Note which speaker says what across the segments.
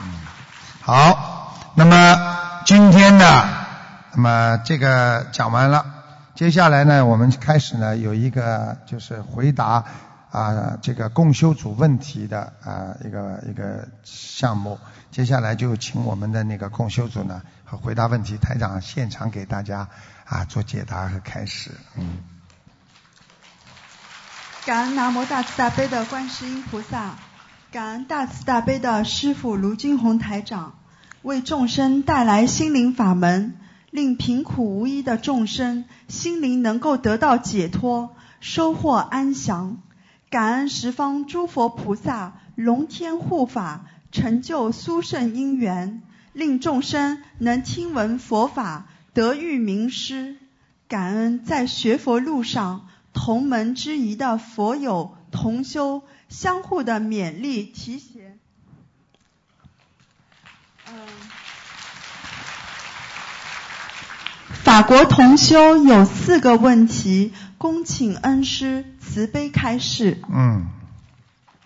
Speaker 1: 嗯，好，那么今天呢，那么这个讲完了，接下来呢，我们开始呢有一个就是回答啊这个共修组问题的啊一个一个项目，接下来就请我们的那个共修组呢和回答问题，台长现场给大家啊做解答和开始，嗯。
Speaker 2: 感恩南无大慈大悲的观世音菩萨，感恩大慈大悲的师父卢金红台长，为众生带来心灵法门，令贫苦无依的众生心灵能够得到解脱，收获安详。感恩十方诸佛菩萨龙天护法，成就殊胜因缘，令众生能听闻佛法，得遇名师。感恩在学佛路上。同门之谊的佛友同修，相互的勉励提携。嗯，法国同修有四个问题，恭请恩师慈悲开示。
Speaker 1: 嗯。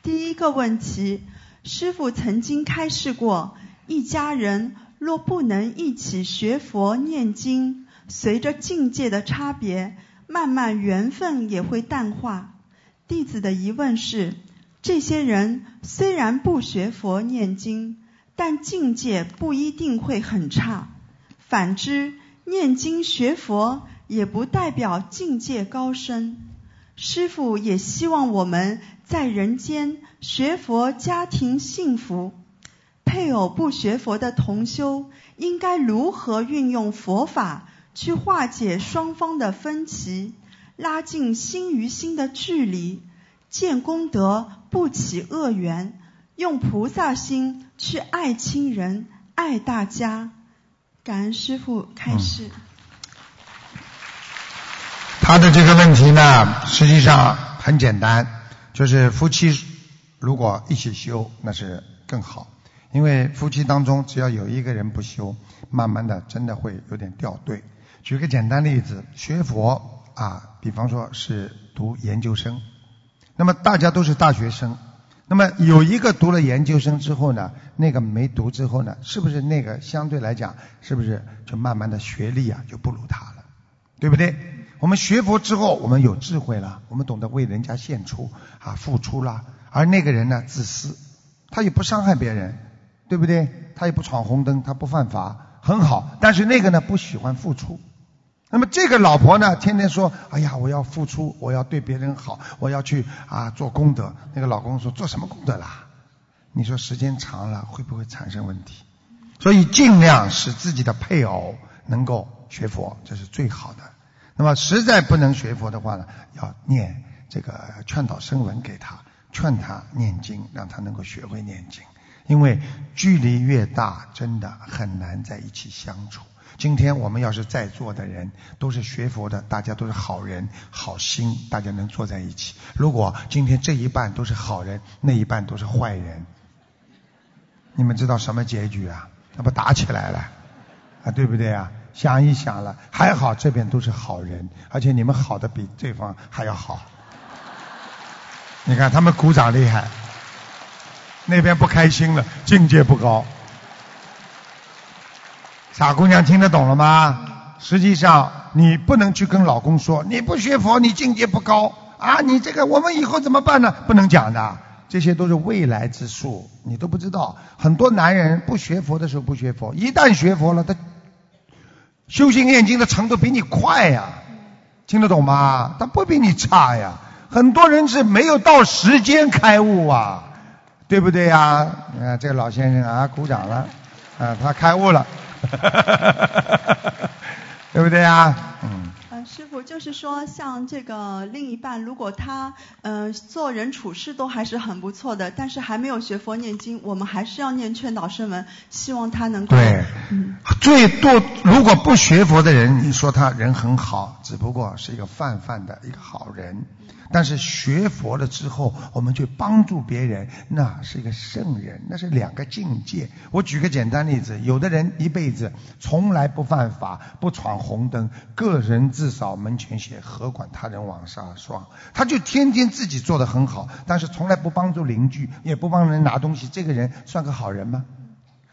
Speaker 2: 第一个问题，师父曾经开示过，一家人若不能一起学佛念经，随着境界的差别。慢慢缘分也会淡化。弟子的疑问是：这些人虽然不学佛念经，但境界不一定会很差。反之，念经学佛也不代表境界高深。师父也希望我们在人间学佛，家庭幸福。配偶不学佛的同修，应该如何运用佛法？去化解双方的分歧，拉近心与心的距离，见功德不起恶缘，用菩萨心去爱亲人、爱大家。感恩师父开示。
Speaker 1: 他的这个问题呢，实际上很简单，就是夫妻如果一起修，那是更好，因为夫妻当中只要有一个人不修，慢慢的真的会有点掉队。举个简单例子，学佛啊，比方说是读研究生，那么大家都是大学生，那么有一个读了研究生之后呢，那个没读之后呢，是不是那个相对来讲，是不是就慢慢的学历啊就不如他了，对不对？我们学佛之后，我们有智慧了，我们懂得为人家献出啊付出了，而那个人呢自私，他也不伤害别人，对不对？他也不闯红灯，他不犯法，很好，但是那个呢不喜欢付出。那么这个老婆呢，天天说：“哎呀，我要付出，我要对别人好，我要去啊做功德。”那个老公说：“做什么功德啦？”你说时间长了会不会产生问题？所以尽量使自己的配偶能够学佛，这是最好的。那么实在不能学佛的话呢，要念这个劝导声闻给他，劝他念经，让他能够学会念经。因为距离越大，真的很难在一起相处。今天我们要是在座的人都是学佛的，大家都是好人、好心，大家能坐在一起。如果今天这一半都是好人，那一半都是坏人，你们知道什么结局啊？那不打起来了啊？对不对啊？想一想了，还好这边都是好人，而且你们好的比对方还要好。你看他们鼓掌厉害，那边不开心了，境界不高。傻姑娘听得懂了吗？实际上，你不能去跟老公说你不学佛，你境界不高啊！你这个我们以后怎么办呢？不能讲的，这些都是未来之术，你都不知道。很多男人不学佛的时候不学佛，一旦学佛了，他修行念经的程度比你快呀，听得懂吗？他不比你差呀。很多人是没有到时间开悟啊，对不对呀？你看这个老先生啊，鼓掌了，啊，他开悟了。对不对呀？
Speaker 2: 嗯。呃，师傅就是说，像这个另一半，如果他嗯做人处事都还是很不错的，但是还没有学佛念经，我们还是要念劝导声文，希望他能够。
Speaker 1: 对。嗯。最多如果不学佛的人，你说他人很好，只不过是一个泛泛的一个好人。但是学佛了之后，我们去帮助别人，那是一个圣人，那是两个境界。我举个简单例子，有的人一辈子从来不犯法，不闯红灯，个人自扫门前雪，何管他人网上霜？他就天天自己做的很好，但是从来不帮助邻居，也不帮人拿东西，这个人算个好人吗？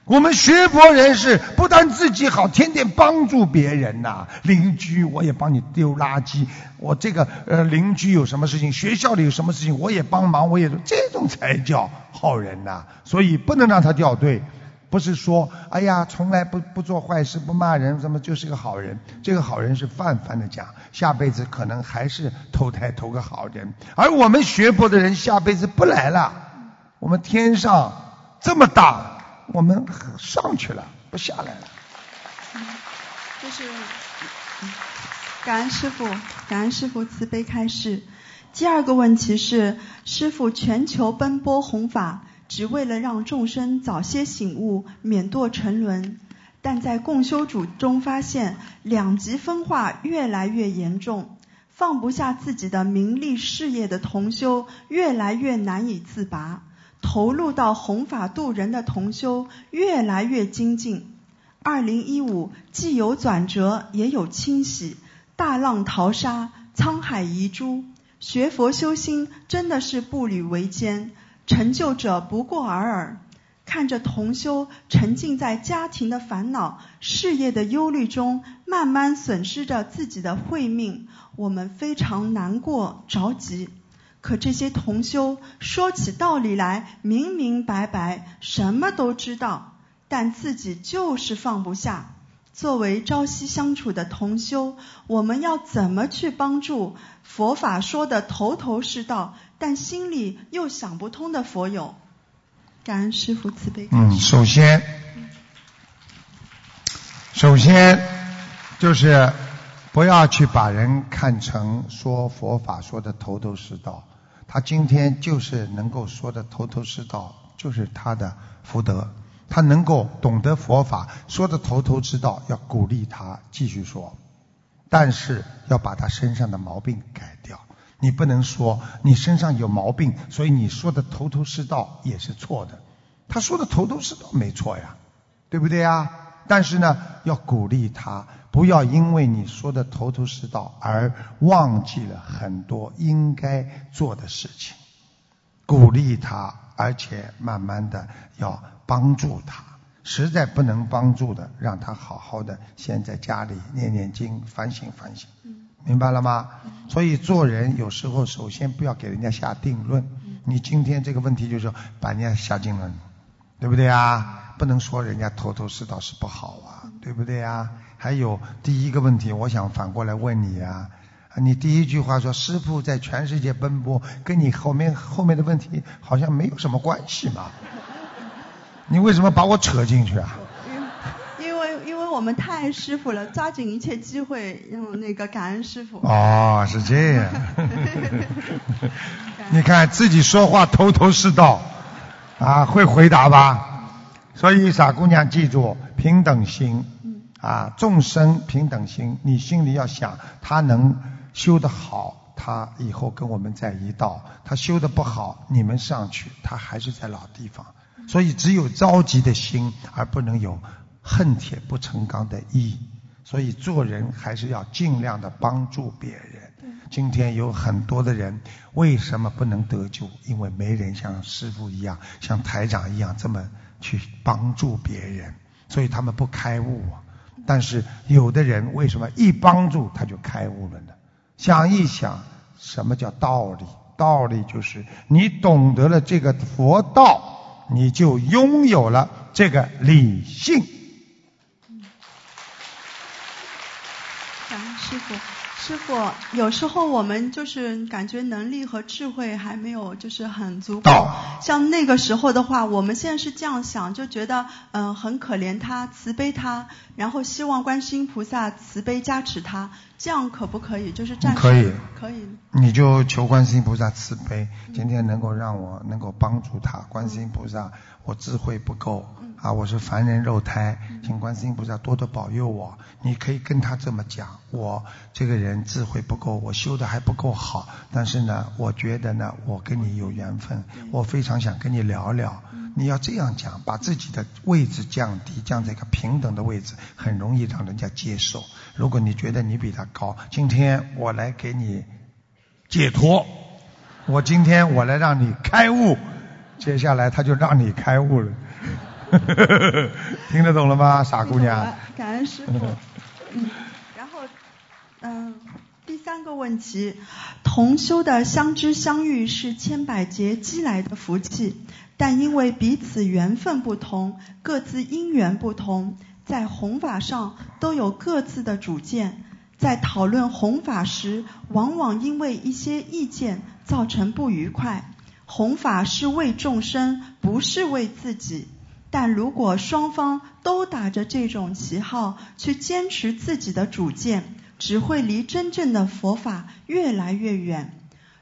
Speaker 1: 我们学佛人是不但自己好，天天帮助别人呐、邻居我也帮你丢垃圾，我这个呃邻居有什么事情，学校里有什么事情我也帮忙，我也这种才叫好人呐、所以不能让他掉队。不是说，哎呀，从来不不做坏事，不骂人，怎么就是个好人？这个好人是泛泛的讲，下辈子可能还是投胎投个好人。而我们学佛的人，下辈子不来了，我们天上这么大，我们上去了，不下来了。
Speaker 2: 嗯就是感恩师傅，感恩师傅慈悲开示。第二个问题是，师傅全球奔波弘法，只为了让众生早些醒悟，免堕沉沦。但在共修组中发现，两极分化越来越严重，放不下自己的名利事业的同修越来越难以自拔，投入到弘法度人的同修越来越精进。二零一五既有转折，也有清洗，大浪淘沙，沧海遗珠。学佛修心真的是步履维艰，成就者不过尔尔。看着同修沉浸在家庭的烦恼、事业的忧虑中，慢慢损失着自己的慧命，我们非常难过着急。可这些同修说起道理来明明白白，什么都知道，但自己就是放不下。作为朝夕相处的同修，我们要怎么去帮助佛法说的头头是道，但心里又想不通的佛友？感恩师父慈悲。
Speaker 1: 嗯，首先，首先就是不要去把人看成说佛法说的头头是道。他今天就是能够说的头头是道，就是他的福德。他能够懂得佛法，说的头头是道，要鼓励他继续说，但是要把他身上的毛病改掉。你不能说你身上有毛病，所以你说的头头是道也是错的。他说的头头是道没错呀，对不对呀？但是呢，要鼓励他，不要因为你说的头头是道而忘记了很多应该做的事情。鼓励他，而且慢慢的要帮助他。实在不能帮助的，让他好好的先在家里念念经，反省反省。明白了吗？所以做人有时候首先不要给人家下定论。你今天这个问题就是把人家下定论，对不对啊？不能说人家头头是道是不好啊，对不对啊？还有第一个问题，我想反过来问你啊。你第一句话说师傅在全世界奔波，跟你后面后面的问题好像没有什么关系嘛？你为什么把我扯进去啊？
Speaker 2: 因为因为我们太爱师傅了，抓紧一切机会让那个感恩师傅。
Speaker 1: 哦，是这样。你看自己说话头头是道，啊，会回答吧？所以傻姑娘记住平等心，啊，众生平等心，你心里要想他能修得好，他以后跟我们在一道；他修得不好，你们上去，他还是在老地方。所以只有着急的心，而不能有恨铁不成钢的意。所以做人还是要尽量的帮助别人。今天有很多的人为什么不能得救？因为没人像师傅一样，像台长一样这么去帮助别人，所以他们不开悟啊。但是有的人为什么一帮助他就开悟了呢？想一想，什么叫道理？道理就是你懂得了这个佛道，你就拥有了这个理性。
Speaker 2: 感恩师傅，师傅，有时候我们就是感觉能力和智慧还没有就是很足够。像那个时候的话，我们现在是这样想，就觉得嗯、呃很可怜他，慈悲他，然后希望观世音菩萨慈悲加持他，这样可不可以？就是暂时
Speaker 1: 可以
Speaker 2: 可以。
Speaker 1: 你就求观世音菩萨慈悲，今天能够让我能够帮助他。观世音菩萨，我智慧不够啊，我是凡人肉胎，请观世音菩萨多多保佑我。你可以跟他这么讲，我这个人智慧不够，我修的还不够好，但是呢，我觉得呢，我跟你有缘分，我非常想跟你聊聊。你要这样讲，把自己的位置降低，降在一个平等的位置，很容易让人家接受。如果你觉得你比他高，今天我来给你解脱，我今天我来让你开悟，接下来他就让你开悟了。听得懂了吗，傻姑娘？
Speaker 2: 感恩师傅。嗯，然后，嗯，第三个问题，同修的相知相遇是千百劫积来的福气，但因为彼此缘分不同，各自因缘不同，在弘法上都有各自的主见，在讨论弘法时，往往因为一些意见造成不愉快。弘法是为众生，不是为自己。但如果双方都打着这种旗号去坚持自己的主见，只会离真正的佛法越来越远。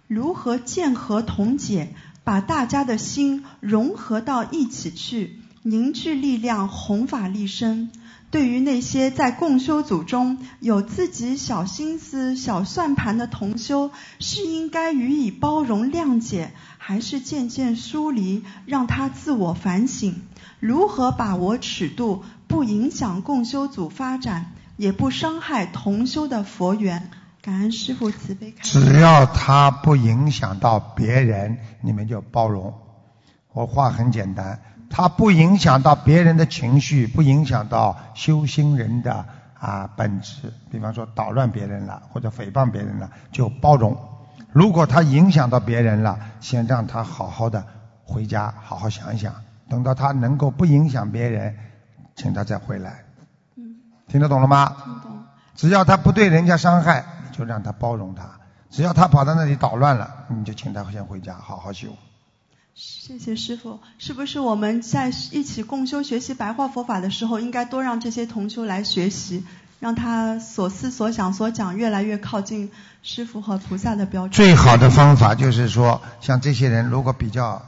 Speaker 2: 如何见合同解，把大家的心融合到一起去，凝聚力量，弘法利生？对于那些在共修组中有自己小心思、小算盘的同修，是应该予以包容谅解，还是渐渐疏离，让他自我反省？如何把握尺度，不影响共修组发展，也不伤害同修的佛缘？感恩师父慈悲开
Speaker 1: 只要他不影响到别人，你们就包容。我话很简单。他不影响到别人的情绪，不影响到修心人的啊本质。比方说捣乱别人了，或者诽谤别人了，就包容。如果他影响到别人了，先让他好好的回家，好好想一想。等到他能够不影响别人，请他再回来。
Speaker 2: 嗯，
Speaker 1: 听得懂了吗？
Speaker 2: 听懂。
Speaker 1: 只要他不对人家伤害，就让他包容他。只要他跑到那里捣乱了，你就请他先回家，好好修。
Speaker 2: 谢谢师傅，是不是我们在一起共修学习白话佛法的时候，应该多让这些同修来学习，让他所思所想所讲越来越靠近师傅和菩萨的标准。
Speaker 1: 最好的方法就是说，像这些人如果比较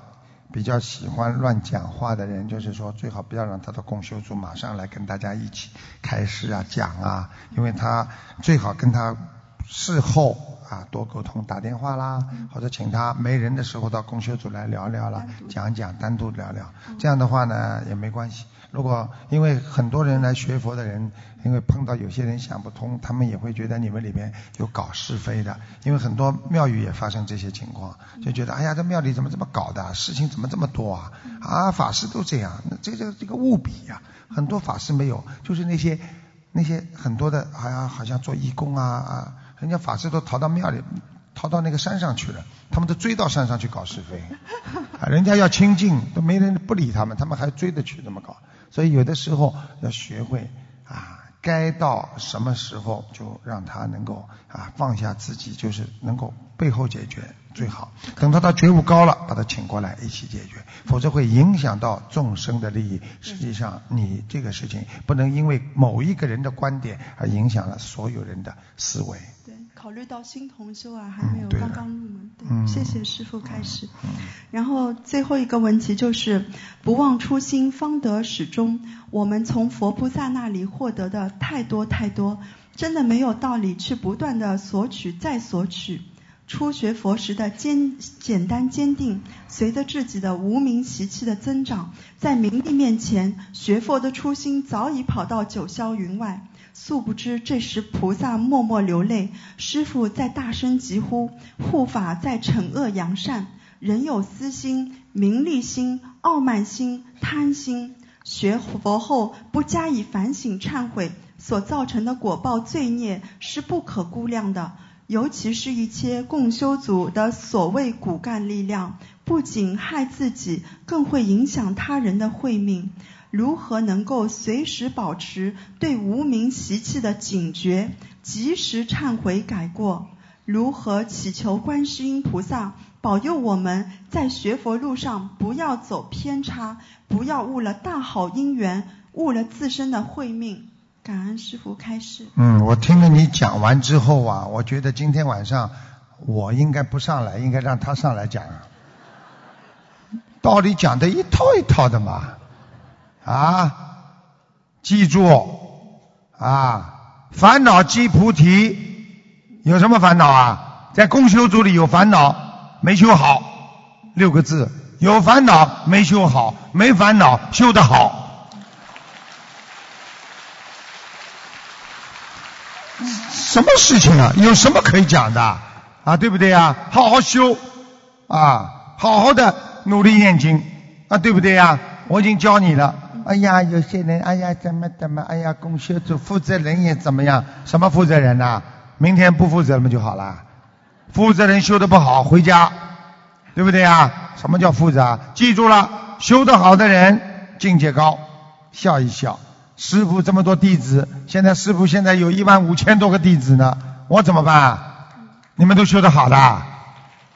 Speaker 1: 比较喜欢乱讲话的人，就是说最好不要让他的共修组马上来跟大家一起开示啊讲啊，因为他最好跟他事后。啊，多沟通，打电话啦，或者请他没人的时候到公修组来聊聊啦，讲讲，单独聊聊。这样的话呢也没关系。如果因为很多人来学佛的人，因为碰到有些人想不通，他们也会觉得你们里面有搞是非的。因为很多庙宇也发生这些情况，就觉得哎呀，这庙里怎么这么搞的？事情怎么这么多啊？啊，法师都这样，那这个这个务比呀，很多法师没有，就是那些那些很多的，好像好像做义工啊啊。人家法师都逃到庙里，逃到那个山上去了，他们都追到山上去搞是非，啊，人家要清净，都没人不理他们，他们还追着去这么搞，所以有的时候要学会啊，该到什么时候就让他能够啊放下自己，就是能够背后解决最好，等到他觉悟高了，把他请过来一起解决，否则会影响到众生的利益。实际上，你这个事情不能因为某一个人的观点而影响了所有人的思维。
Speaker 2: 对考虑到新同修啊，还没有刚刚入门，对，谢谢师傅开始。然后最后一个问题就是，不忘初心，方得始终。我们从佛菩萨那里获得的太多太多，真的没有道理去不断的索取再索取。初学佛时的坚简单坚定，随着自己的无名习气的增长，在名利面前，学佛的初心早已跑到九霄云外。素不知，这时菩萨默默流泪，师父在大声疾呼，护法在惩恶扬善。人有私心、名利心、傲慢心、贪心，学佛后不加以反省忏悔，所造成的果报罪孽是不可估量的。尤其是一些共修组的所谓骨干力量，不仅害自己，更会影响他人的慧命。如何能够随时保持对无名习气的警觉，及时忏悔改过？如何祈求观世音菩萨保佑我们在学佛路上不要走偏差，不要误了大好姻缘，误了自身的慧命？感恩师父开示。
Speaker 1: 嗯，我听了你讲完之后啊，我觉得今天晚上我应该不上来，应该让他上来讲，道理讲的一套一套的嘛。啊，记住啊，烦恼即菩提，有什么烦恼啊？在共修组里有烦恼没修好，六个字，有烦恼没修好，没烦恼修得好。什么事情啊？有什么可以讲的啊？对不对呀？好好修啊，好好的努力念经啊，对不对呀？我已经教你了。哎呀，有些人，哎呀，怎么怎么，哎呀，公修组负责人也怎么样？什么负责人呐、明天不负责了就好了。负责人修的不好，回家，对不对啊？什么叫负责？记住了，修的好的人境界高，笑一笑。师傅这么多弟子，现在师傅现在有一万五千多个弟子呢，我怎么办？你们都修得好的，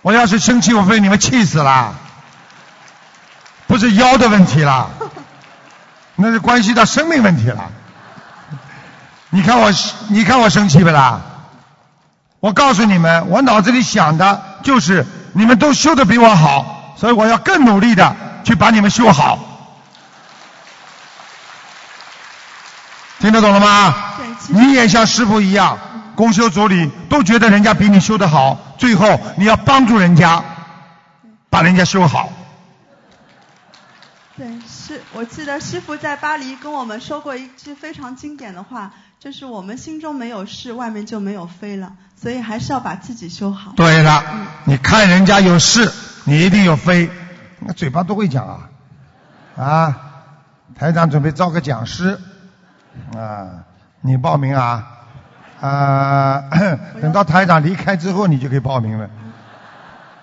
Speaker 1: 我要是生气，我被你们气死了。不是腰的问题了，那是关系到生命问题了。你看我，你看我生气不啦？我告诉你们，我脑子里想的就是你们都修的比我好，所以我要更努力的去把你们修好。听得懂了吗？你也像师傅一样，公修组里都觉得人家比你修得好，最后你要帮助人家，把人家修好。
Speaker 2: 对，是我记得师傅在巴黎跟我们说过一句非常经典的话，就是我们心中没有事，外面就没有飞了，所以还是要把自己修好。
Speaker 1: 对了，你看人家有事，你一定有飞，那嘴巴都会讲啊啊！台长准备招个讲师啊，你报名啊啊！等到台长离开之后，你就可以报名了。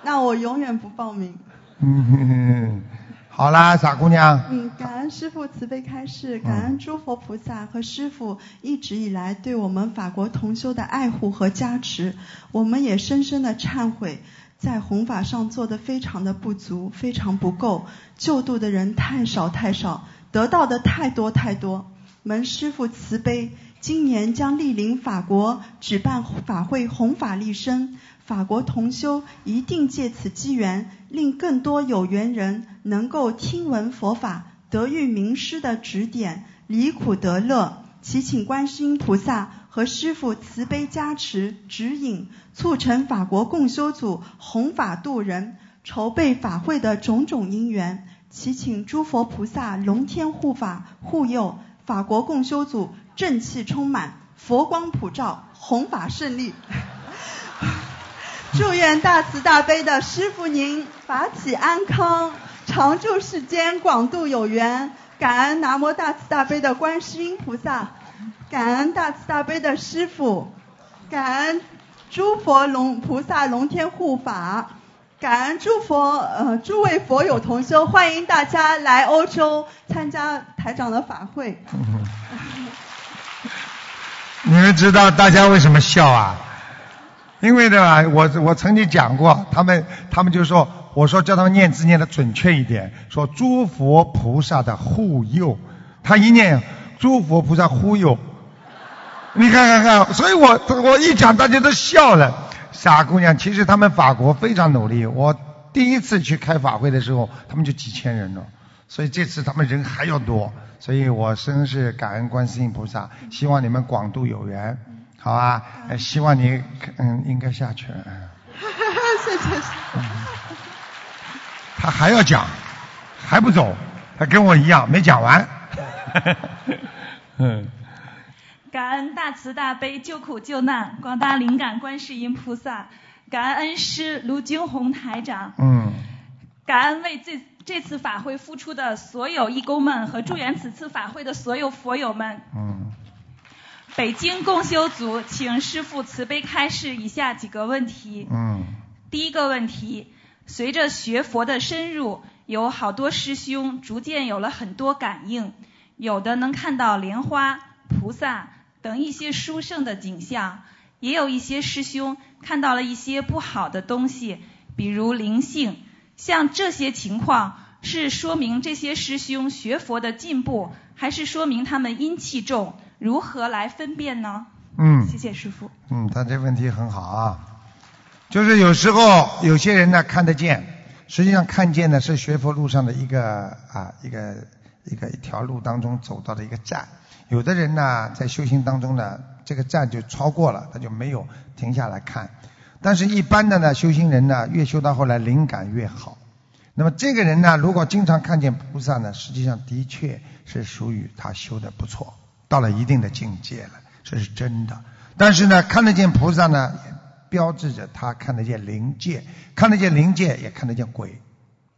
Speaker 2: 那我永远不报名。
Speaker 1: 嗯，好啦，傻姑娘，
Speaker 2: 嗯，感恩师父慈悲开示，感恩诸佛菩萨和师父一直以来对我们法国同修的爱护和加持，我们也深深的忏悔，在弘法上做的非常的不足，非常不够，救度的人太少太少，得到的太多太多。门师父慈悲，今年将莅临法国举办法会弘法利生，法国同修一定借此机缘，令更多有缘人能够听闻佛法，得遇名师的指点，离苦得乐。祈请观世音菩萨和师父慈悲加持指引，促成法国共修组弘法度人、筹备法会的种种因缘。祈请诸佛菩萨龙天护法护佑，法国共修组正气充满，佛光普照，弘法顺利。祝愿大慈大悲的师傅您法体安康，常住世间，广度有缘。感恩南无大慈大悲的观世音菩萨，感恩大慈大悲的师傅，感恩诸佛龙菩萨龙天护法，感恩诸佛呃诸位佛友同修，欢迎大家来欧洲参加台长的法会。
Speaker 1: 你们知道大家为什么笑啊？因为呢，我我曾经讲过，他们他们就说，我说叫他们念字念的准确一点，说诸佛菩萨的护佑，他一念诸佛菩萨护佑，你看看看，所以我我一讲大家都笑了。傻姑娘，其实他们法国非常努力。我第一次去开法会的时候，他们就几千人了，所以这次他们人还要多。所以我真是感恩观世音菩萨，希望你们广度有缘，好吧？呃希望你嗯应该下去了。
Speaker 2: 谢谢。
Speaker 1: 他还要讲，还不走，他跟我一样没讲完。嗯，
Speaker 3: 感恩大慈大悲救苦救难广大灵感观世音菩萨，感恩恩师卢军红台长，
Speaker 1: 嗯，
Speaker 3: 感恩为这这次法会付出的所有义工们和助缘此次法会的所有佛友们。
Speaker 1: 嗯，
Speaker 3: 北京共修组，请师父慈悲开示以下几个问题。
Speaker 1: 嗯，
Speaker 3: 第一个问题，随着学佛的深入，有好多师兄逐渐有了很多感应，有的能看到莲花、菩萨等一些殊胜的景象，也有一些师兄看到了一些不好的东西，比如灵性。像这些情况，是说明这些师兄学佛的进步，还是说明他们阴气重？如何来分辨呢？
Speaker 1: 嗯
Speaker 3: 谢谢师傅。
Speaker 1: 嗯，他这问题很好啊，就是有时候有些人呢看得见，实际上看见的是学佛路上的一个啊一个一个一条路当中走到的一个站。有的人呢在修行当中呢，这个站就超过了，他就没有停下来看。但是，一般的呢，修行人呢，越修到后来灵感越好。那么这个人呢，如果经常看见菩萨呢，实际上的确是属于他修的不错，到了一定的境界了，这是真的。但是呢，看得见菩萨呢，也标志着他看得见灵界，看得见灵界也看得见鬼。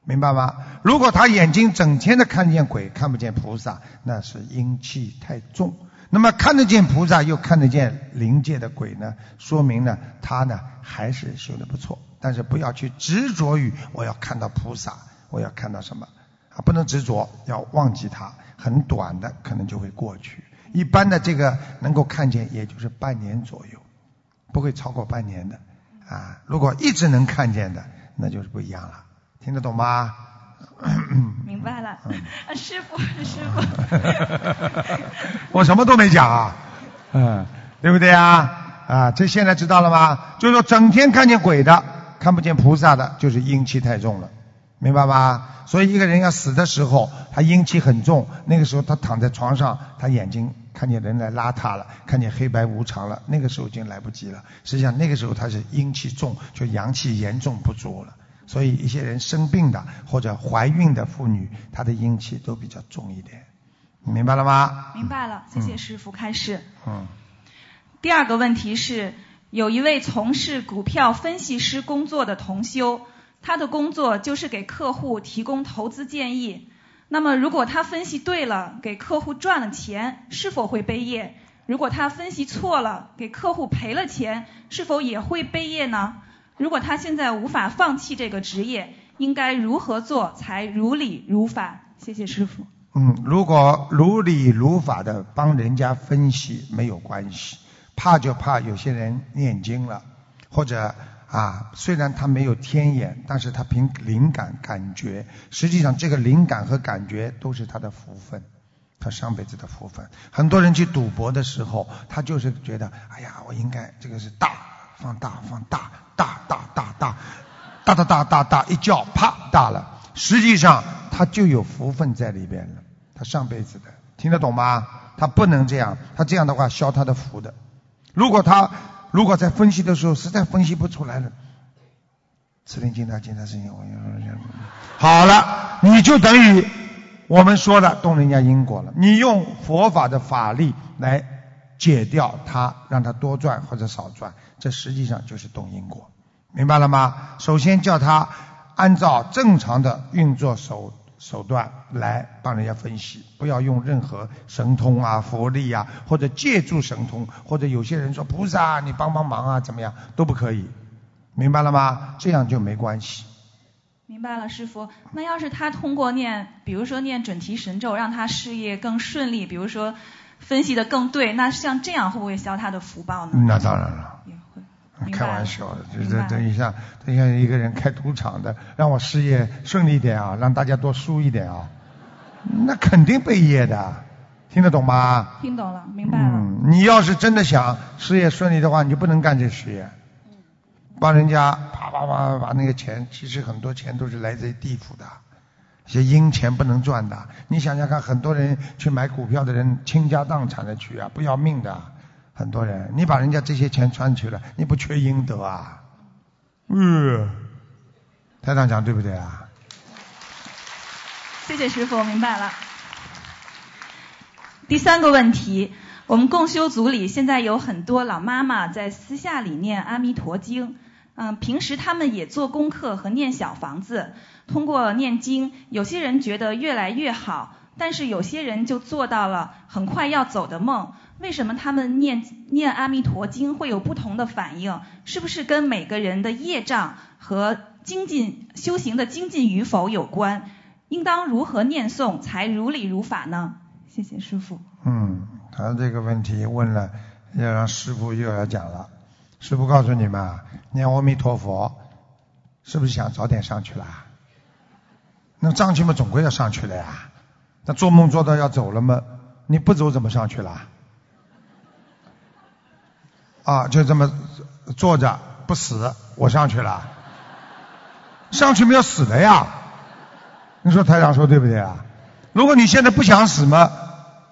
Speaker 1: 明白吗？如果他眼睛整天的看见鬼，看不见菩萨，那是阴气太重。那么看得见菩萨又看得见灵界的鬼呢，说明呢他呢还是修的不错。但是不要去执着于我要看到菩萨，我要看到什么啊？不能执着，要忘记它，很短的可能就会过去。一般的这个能够看见，也就是半年左右，不会超过半年的啊。如果一直能看见的，那就是不一样了。听得懂吗？
Speaker 3: 明白了，师傅，师傅，
Speaker 1: 我什么都没讲啊，嗯，对不对啊？啊，这现在知道了吗？就是说，整天看见鬼的，看不见菩萨的，就是阴气太重了，明白吗？所以一个人要死的时候，他阴气很重，那个时候他躺在床上，他眼睛看见人来拉他了，看见黑白无常了，那个时候已经来不及了。实际上那个时候他是阴气重，就阳气严重不足了。所以一些人生病的或者怀孕的妇女，她的阴气都比较重一点，你明白了吗？
Speaker 3: 明白了，谢谢师傅开示。
Speaker 1: 嗯。
Speaker 3: 第二个问题是，有一位从事股票分析师工作的同修，他的工作就是给客户提供投资建议。那么，如果他分析对了，给客户赚了钱，是否会背业？如果他分析错了，给客户赔了钱，是否也会背业呢？如果他现在无法放弃这个职业，应该如何做才如理如法？谢谢师傅。
Speaker 1: 嗯，如果如理如法的帮人家分析没有关系，怕就怕有些人念经了，或者啊，虽然他没有天眼，但是他凭灵感感觉，实际上这个灵感和感觉都是他的福分，他上辈子的福分。很多人去赌博的时候，他就是觉得，哎呀，我应该这个是大。放大，放大，大大大大，大大大大大，一叫啪大了。实际上他就有福分在里边了，他上辈子的，听得懂吗？他不能这样，他这样的话消他的福的。如果他如果在分析的时候实在分析不出来了，此灵经他经他事情，我好了，你就等于我们说的动人家因果了。你用佛法的法力来解掉他，让他多赚或者少赚。这实际上就是动因果，明白了吗？首先叫他按照正常的运作手手段来帮人家分析，不要用任何神通啊、佛力啊，或者借助神通，或者有些人说菩萨你帮帮忙啊，怎么样都不可以，明白了吗？这样就没关系。
Speaker 3: 明白了，师傅。那要是他通过念，比如说念准提神咒，让他事业更顺利，比如说分析的更对，那像这样会不会消他的福报呢？
Speaker 1: 那当然了。开玩笑的，就是等一下，等一下一个人开赌场的，让我事业顺利点啊，让大家多输一点啊，那肯定被业的，听得懂吗？
Speaker 3: 听懂了，明白了。
Speaker 1: 嗯，你要是真的想事业顺利的话，你就不能干这事业，帮人家啪啪啪把那个钱，其实很多钱都是来自于地府的，一些阴钱不能赚的。你想想看，很多人去买股票的人倾家荡产的去啊，不要命的。很多人，你把人家这些钱赚去了，你不缺阴德啊？嗯，台长讲对不对啊？
Speaker 3: 谢谢师傅，我明白了。第三个问题，我们共修组里现在有很多老妈妈在私下里念《阿弥陀经》，嗯，平时他们也做功课和念小房子。通过念经，有些人觉得越来越好，但是有些人就做到了很快要走的梦。为什么他们念念阿弥陀经会有不同的反应？是不是跟每个人的业障和精进修行的精进与否有关？应当如何念诵才如理如法呢？谢谢师傅。
Speaker 1: 嗯，他这个问题问了，要让师傅又要讲了。师傅告诉你们啊，念阿弥陀佛，是不是想早点上去啦？那上去嘛，总归要上去的呀。那做梦做到要走了吗？你不走怎么上去了？啊，就这么坐着不死，我上去了，上去没有死的呀。你说台长说对不对啊？如果你现在不想死嘛，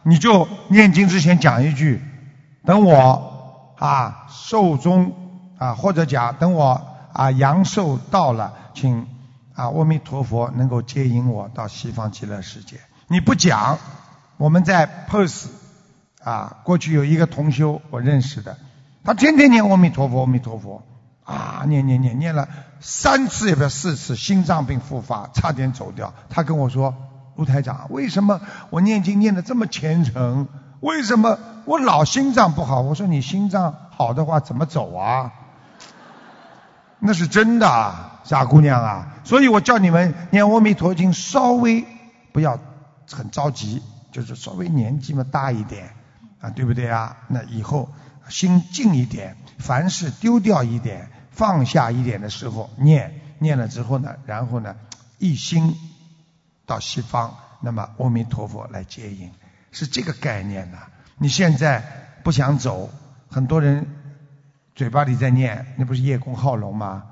Speaker 1: 你就念经之前讲一句，等我啊寿终啊，或者讲等我啊阳寿到了，请啊阿弥陀佛能够接引我到西方极乐世界。你不讲，我们在 pose 啊，过去有一个同修我认识的。他天天念阿弥陀佛，阿弥陀佛，啊，念念念念了三次也不要四次，心脏病复发，差点走掉。他跟我说，卢台长，为什么我念经念的这么虔诚？为什么我老心脏不好？我说你心脏好的话怎么走啊？那是真的啊，傻姑娘啊！所以我叫你们念阿弥陀经，稍微不要很着急，就是稍微年纪嘛大一点啊，对不对啊？那以后心静一点，凡事丢掉一点，放下一点的时候，念念了之后呢，然后呢，一心到西方，那么阿弥陀佛来接引，是这个概念呐。你现在不想走，很多人。嘴巴里在念，那不是叶公好龙吗？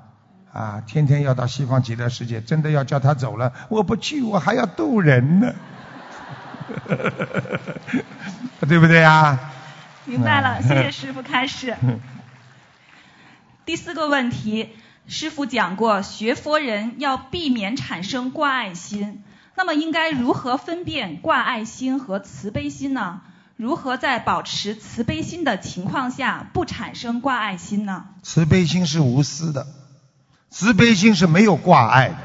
Speaker 1: 啊，天天要到西方极乐世界，真的要叫他走了，我不去，我还要渡人呢，对不对啊？
Speaker 3: 明白了，谢谢师傅开示。第四个问题，师傅讲过，学佛人要避免产生挂爱心，那么应该如何分辨挂爱心和慈悲心呢？如何在保持慈悲心的情况下不产生挂爱心呢？
Speaker 1: 慈悲心是无私的，慈悲心是没有挂碍的，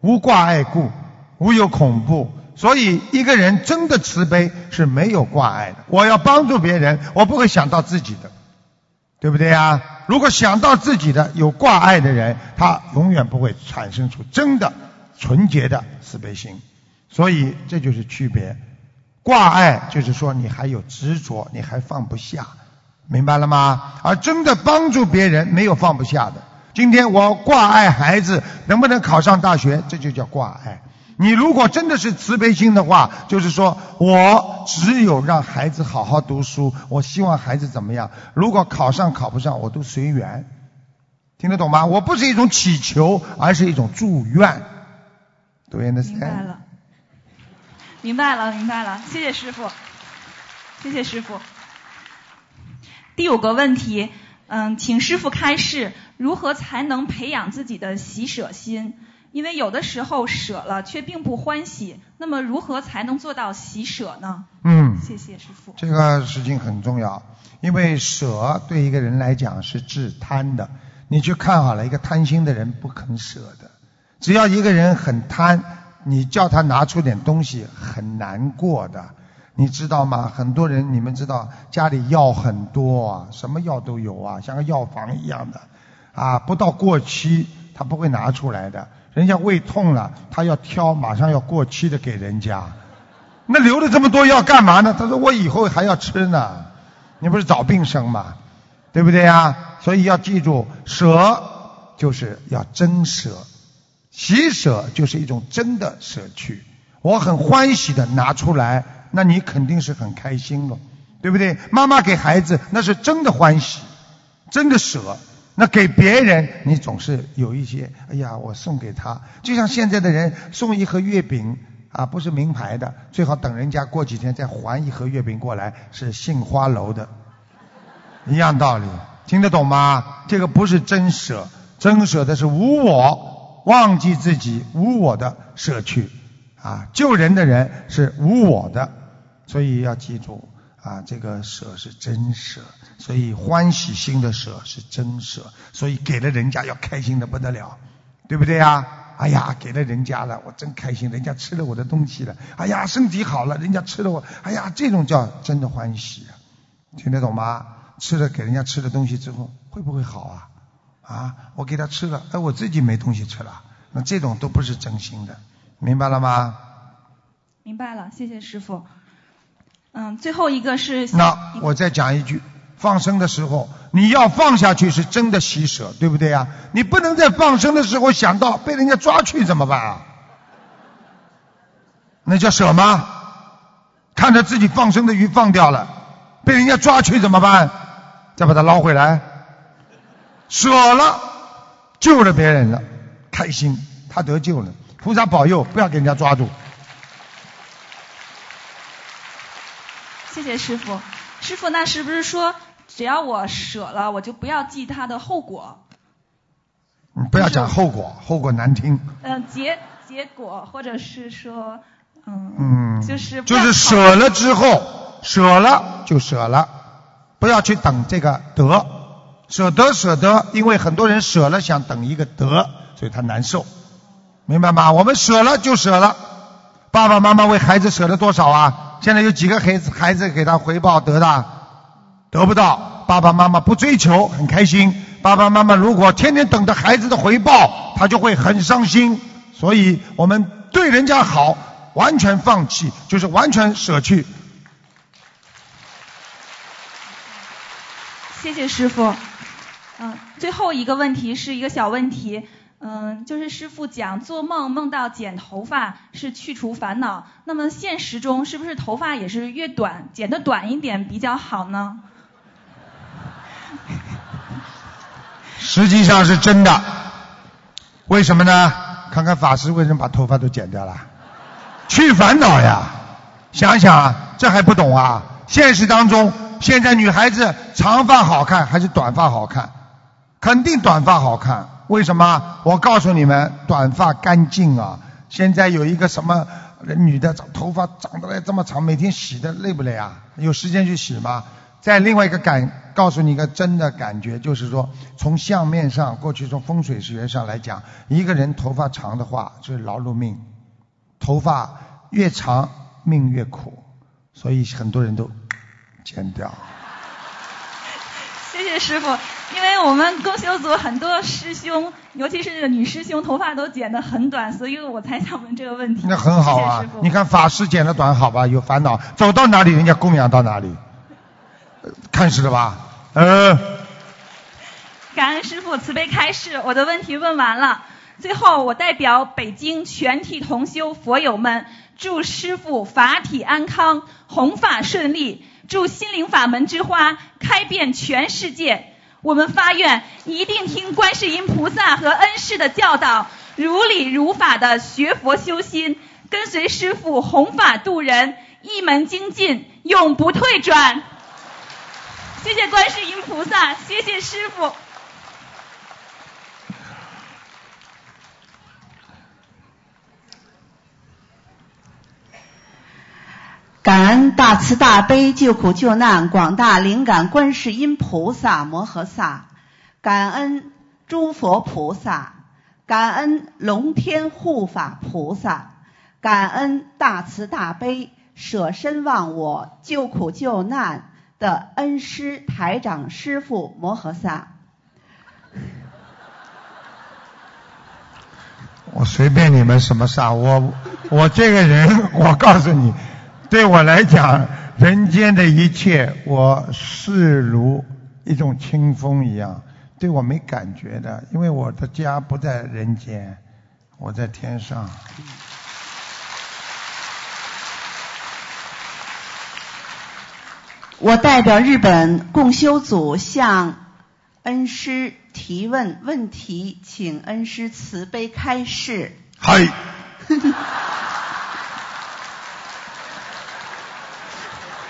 Speaker 1: 无挂碍故，无有恐怖。所以一个人真的慈悲是没有挂碍的。我要帮助别人，我不会想到自己的，对不对呀？如果想到自己的有挂碍的人，他永远不会产生出真的纯洁的慈悲心。所以这就是区别。挂碍就是说你还有执着，你还放不下，明白了吗？而真的帮助别人没有放不下的。今天我挂碍孩子能不能考上大学，这就叫挂碍。你如果真的是慈悲心的话，就是说我只有让孩子好好读书，我希望孩子怎么样？如果考上考不上，我都随缘，听得懂吗？我不是一种祈求，而是一种祝愿。
Speaker 3: 明白了。明白了，明白了，谢谢师傅，谢谢师傅。第五个问题，嗯，请师傅开示，如何才能培养自己的喜舍心？因为有的时候舍了却并不欢喜，那么如何才能做到喜舍呢？
Speaker 1: 嗯，
Speaker 3: 谢谢师傅。
Speaker 1: 这个事情很重要，因为舍对一个人来讲是治贪的。你去看好了，一个贪心的人不肯舍的，只要一个人很贪。你叫他拿出点东西很难过的，你知道吗？很多人你们知道家里药很多啊，什么药都有啊，像个药房一样的啊，不到过期他不会拿出来的。人家胃痛了，他要挑马上要过期的给人家。那留了这么多药干嘛呢？他说我以后还要吃呢。你不是找病生吗？对不对呀？所以要记住，舍就是要真舍。喜舍就是一种真的舍去，我很欢喜的拿出来，那你肯定是很开心了，对不对？妈妈给孩子那是真的欢喜，真的舍。那给别人你总是有一些，哎呀，我送给他，就像现在的人送一盒月饼啊，不是名牌的，最好等人家过几天再还一盒月饼过来，是杏花楼的，一样道理，听得懂吗？这个不是真舍，真舍的是无我。忘记自己无我的舍去啊，救人的人是无我的，所以要记住啊，这个舍是真舍，所以欢喜心的舍是真舍，所以给了人家要开心的不得了，对不对呀？哎呀，给了人家了，我真开心，人家吃了我的东西了，哎呀，身体好了，人家吃了我，哎呀，这种叫真的欢喜，听得懂吗？吃了给人家吃的东西之后，会不会好啊？啊，我给他吃了，哎，我自己没东西吃了，那这种都不是真心的，明白了吗？
Speaker 3: 明白了，谢谢师傅。嗯，最后一个是。
Speaker 1: 那我再讲一句，放生的时候你要放下去，是真的喜舍，对不对呀？你不能在放生的时候想到被人家抓去怎么办啊？那叫舍吗？看着自己放生的鱼放掉了，被人家抓去怎么办？再把它捞回来。舍了，救了别人了，开心，他得救了，菩萨保佑，不要给人家抓住。
Speaker 3: 谢谢师傅，师傅那是不是说，只要我舍了，我就不要记他的后果？
Speaker 1: 你不要讲后果，后果难听。
Speaker 3: 嗯，结结果，或者是说，嗯，
Speaker 1: 嗯，
Speaker 3: 就是
Speaker 1: 就是舍了之后，舍了就舍了，不要去等这个得。舍得舍得，因为很多人舍了想等一个得，所以他难受，明白吗？我们舍了就舍了，爸爸妈妈为孩子舍了多少啊？现在有几个孩子孩子给他回报得的？得不到，爸爸妈妈不追求，很开心。爸爸妈妈如果天天等着孩子的回报，他就会很伤心。所以我们对人家好，完全放弃，就是完全舍去。
Speaker 3: 谢谢师傅。嗯，最后一个问题是一个小问题，嗯，就是师傅讲做梦梦到剪头发是去除烦恼，那么现实中是不是头发也是越短剪得短一点比较好呢？
Speaker 1: 实际上是真的，为什么呢？看看法师为什么把头发都剪掉了？去烦恼呀！想想啊，这还不懂啊？现实当中，现在女孩子长发好看还是短发好看？肯定短发好看，为什么？我告诉你们，短发干净啊！现在有一个什么女的头发长得来这么长，每天洗的累不累啊？有时间去洗吗？再另外一个感，告诉你一个真的感觉，就是说，从相面上，过去从风水学上来讲，一个人头发长的话就是劳碌命，头发越长命越苦，所以很多人都 剪掉。
Speaker 3: 谢谢师傅，因为我们公修组很多师兄，尤其是女师兄，头发都剪得很短，所以我才想问这个问题。
Speaker 1: 那很好啊，
Speaker 3: 谢谢
Speaker 1: 你看法师剪得短好吧？有烦恼，走到哪里人家供养到哪里，呃看是的吧？呃，
Speaker 3: 感恩师傅慈悲开示，我的问题问完了。最后，我代表北京全体同修佛友们，祝师傅法体安康，弘法顺利，祝心灵法门之花开遍全世界。我们发愿一定听观世音菩萨和恩师的教导，如理如法的学佛修心，跟随师傅弘法度人，一门精进，永不退转。谢谢观世音菩萨，谢谢师傅。
Speaker 4: 感恩大慈大悲救苦救难广大灵感观世音菩萨摩诃萨，感恩诸佛菩萨，感恩龙天护法菩萨，感恩大慈大悲舍身忘我救苦救难的恩师台长师父摩诃萨。
Speaker 1: 我随便你们什么啥，我我这个人，我告诉你，对我来讲，人间的一切，我视如一种清风一样，对我没感觉的，因为我的家不在人间，我在天上。
Speaker 4: 我代表日本共修组向恩师提问问题，请恩师慈悲开示。
Speaker 1: 嗨，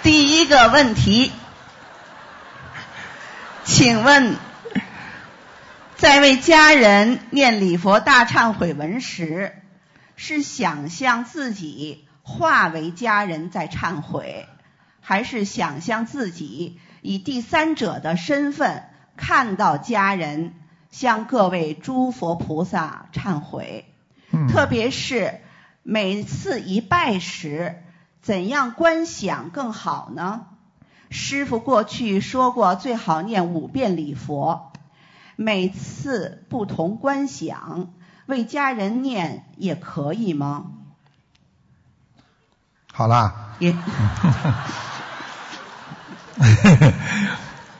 Speaker 4: 第一个问题，请问，在为家人念礼佛大忏悔文时，是想象自己化为家人在忏悔，还是想象自己以第三者的身份看到家人向各位诸佛菩萨忏悔？
Speaker 1: 嗯
Speaker 4: 特别是每次一拜时，怎样观想更好呢？师傅过去说过，最好念五遍礼佛，每次不同观想，为家人念也可以吗？
Speaker 1: 好啦，
Speaker 4: 也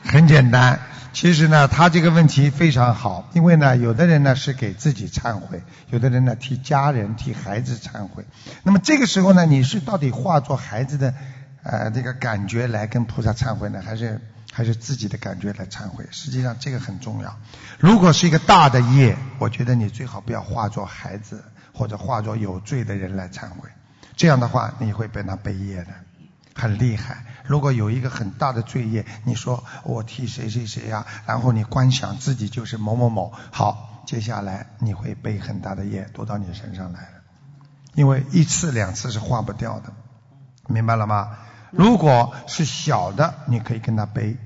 Speaker 1: 很简单。其实呢，他这个问题非常好，因为呢，有的人呢是给自己忏悔，有的人呢替家人、替孩子忏悔。那么这个时候呢，你是到底化作孩子的呃这个感觉来跟菩萨忏悔呢，还是还是自己的感觉来忏悔？实际上这个很重要。如果是一个大的业，我觉得你最好不要化作孩子或者化作有罪的人来忏悔，这样的话你会被他背业的。很厉害。如果有一个很大的罪业，你说我替谁谁谁呀、然后你观想自己就是某某某，好，接下来你会背很大的业都到你身上来了，因为一次两次是化不掉的，明白了吗？如果是小的，你可以跟他背，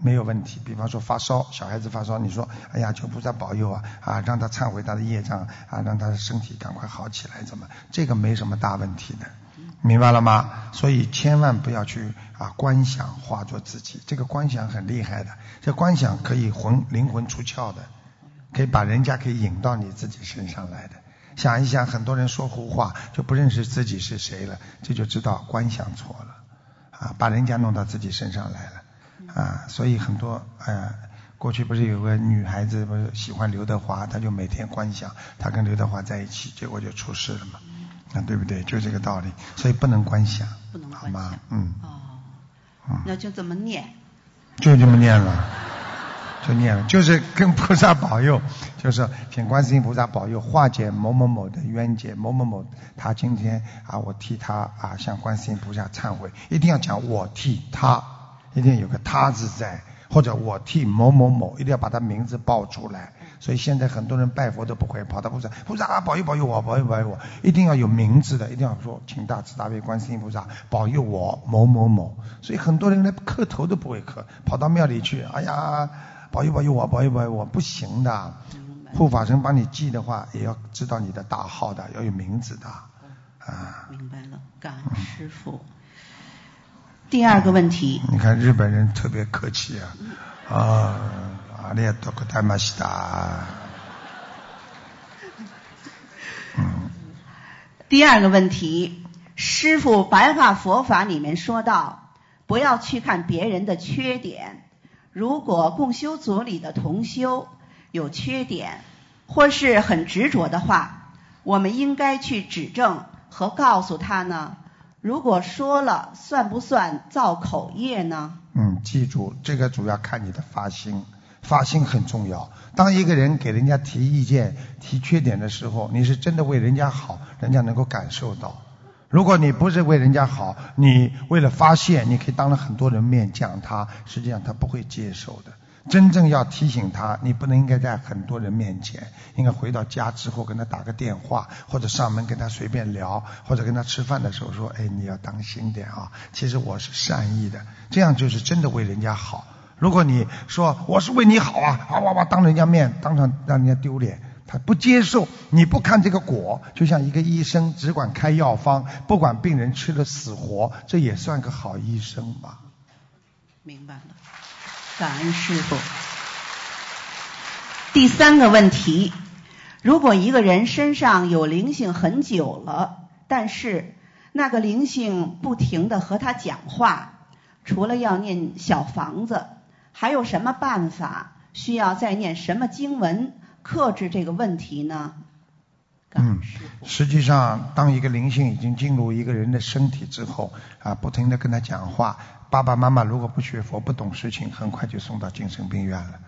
Speaker 1: 没有问题。比方说发烧，小孩子发烧，你说哎呀求菩萨保佑啊啊，让他忏悔他的业障啊，让他的身体赶快好起来，怎么这个没什么大问题的，明白了吗？所以千万不要去啊观想化作自己，这个观想很厉害的，这观想可以魂灵魂出窍的，可以把人家可以引到你自己身上来的。想一想，很多人说胡话就不认识自己是谁了，这就知道观想错了。啊，把人家弄到自己身上来了。啊，所以很多呃，过去不是有个女孩子不是喜欢刘德华，她就每天观想她跟刘德华在一起，结果就出事了嘛，啊对不对？就这个道理，所以不能观想，
Speaker 4: 不能
Speaker 1: 好吗
Speaker 4: 观想？
Speaker 1: 嗯，
Speaker 4: 哦，
Speaker 1: 嗯
Speaker 4: 那就这么念。
Speaker 1: 就这么念了。就念了，就是跟菩萨保佑，就是请观世音菩萨保佑化解某某某的冤结，某某某他今天啊，我替他啊向观世音菩萨忏悔，一定要讲我替他，一定有个他字在，或者我替某某某，一定要把他名字报出来。所以现在很多人拜佛都不会，跑到菩萨，菩萨啊保佑保佑我，保佑保佑我，一定要有名字的，一定要说请大慈大悲观世音菩萨保佑我某某某。所以很多人连磕头都不会磕，跑到庙里去，哎呀。保佑保佑我，保佑保佑我，不行的。护法神帮你记的话，也要知道你的大号的，要有名字的啊。
Speaker 4: 明白了，感恩师傅。第二个问题，
Speaker 1: 你看日本人特别客气啊，啊，阿里多克泰马西达。嗯，
Speaker 4: 第二个问题，师傅白话佛法里面说到，不要去看别人的缺点。如果共修组里的同修有缺点，或是很执着的话，我们应该去指正和告诉他呢？如果说了，算不算造口业呢？
Speaker 1: 嗯，记住，这个主要看你的发心，发心很重要。当一个人给人家提意见、提缺点的时候，你是真的为人家好，人家能够感受到。如果你不是为人家好，你为了发泄，你可以当着很多人面讲他，实际上他不会接受的。真正要提醒他，你不能应该在很多人面前，应该回到家之后跟他打个电话，或者上门跟他随便聊，或者跟他吃饭的时候说：“哎，你要当心点啊，其实我是善意的。”这样就是真的为人家好。如果你说我是为你好啊，哇哇哇，当人家面，当场让人家丢脸。他不接受，你不看这个果，就像一个医生只管开药方，不管病人吃了死活，这也算个好医生吧？
Speaker 4: 明白了，感恩师傅。第三个问题，如果一个人身上有灵性很久了，但是那个灵性不停的和他讲话，除了要念小房子，还有什么办法？需要再念什么经文克制这个问题呢？
Speaker 1: 嗯。实际上，当一个灵性已经进入一个人的身体之后，啊，不停的跟他讲话，爸爸妈妈如果不学佛、不懂事情，很快就送到精神病院了，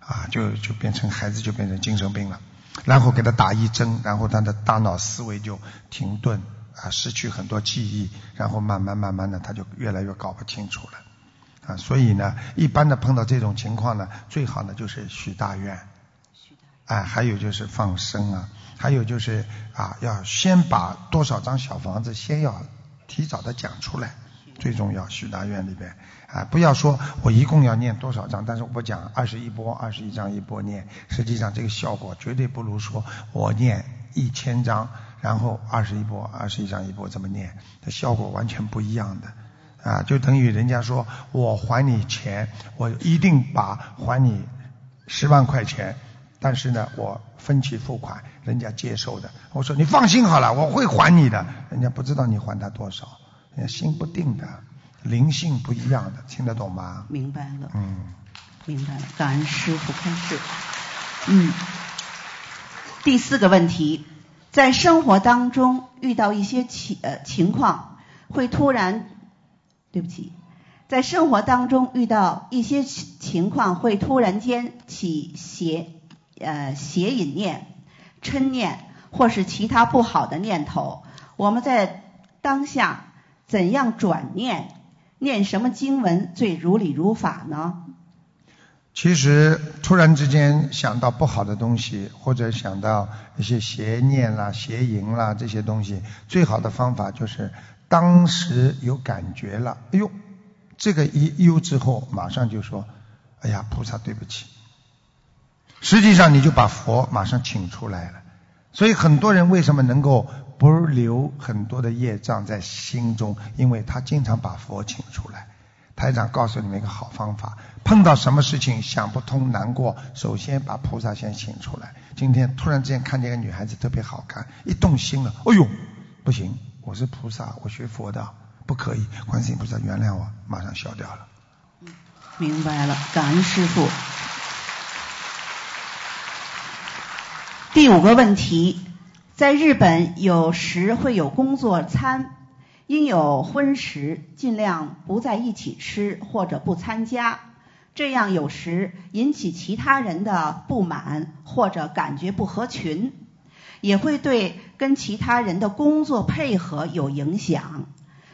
Speaker 1: 啊，就就变成孩子就变成精神病了，然后给他打一针，然后他的大脑思维就停顿，啊，失去很多记忆，然后慢慢慢慢的他就越来越搞不清楚了。啊，所以呢，一般的碰到这种情况呢，最好呢就是许大愿，哎，还有就是放生啊，还有就是啊，要先把多少张小房子先要提早的讲出来，最重要。许大愿里边啊，不要说我一共要念多少张，但是我讲二十一波，二十一张一波念，实际上这个效果绝对不如说我念一千张，然后二十一波，二十一张一波这么念，这效果完全不一样的。啊，就等于人家说我还你钱，我一定把还你十万块钱，但是呢，我分期付款，人家接受的。我说你放心好了，我会还你的，人家不知道你还他多少，人家心不定的，灵性不一样的，听得懂吗？
Speaker 4: 明白了。
Speaker 1: 嗯，
Speaker 4: 明白了，感恩师傅开示。嗯，第四个问题，在生活当中遇到一些情呃情况，会突然，对不起，在生活当中遇到一些情况，会突然间起邪呃邪淫念、嗔念或是其他不好的念头，我们在当下怎样转念？念什么经文最如理如法呢？
Speaker 1: 其实突然之间想到不好的东西，或者想到一些邪念啦、邪淫啦这些东西，最好的方法就是当时有感觉了，哎呦，这个一忧之后，马上就说哎呀，菩萨对不起。实际上你就把佛马上请出来了。所以很多人为什么能够不留很多的业障在心中？因为他经常把佛请出来。台长告诉你们一个好方法：碰到什么事情想不通、难过，首先把菩萨先请出来。今天突然之间看见一个女孩子特别好看，一动心了，哎呦，不行，我是菩萨，我学佛的，不可以，观世音菩萨原谅我，马上消掉了。
Speaker 4: 明白了，感恩师傅。第五个问题，在日本有时会有工作餐，应有荤食，尽量不在一起吃或者不参加，这样有时引起其他人的不满或者感觉不合群，也会对跟其他人的工作配合有影响。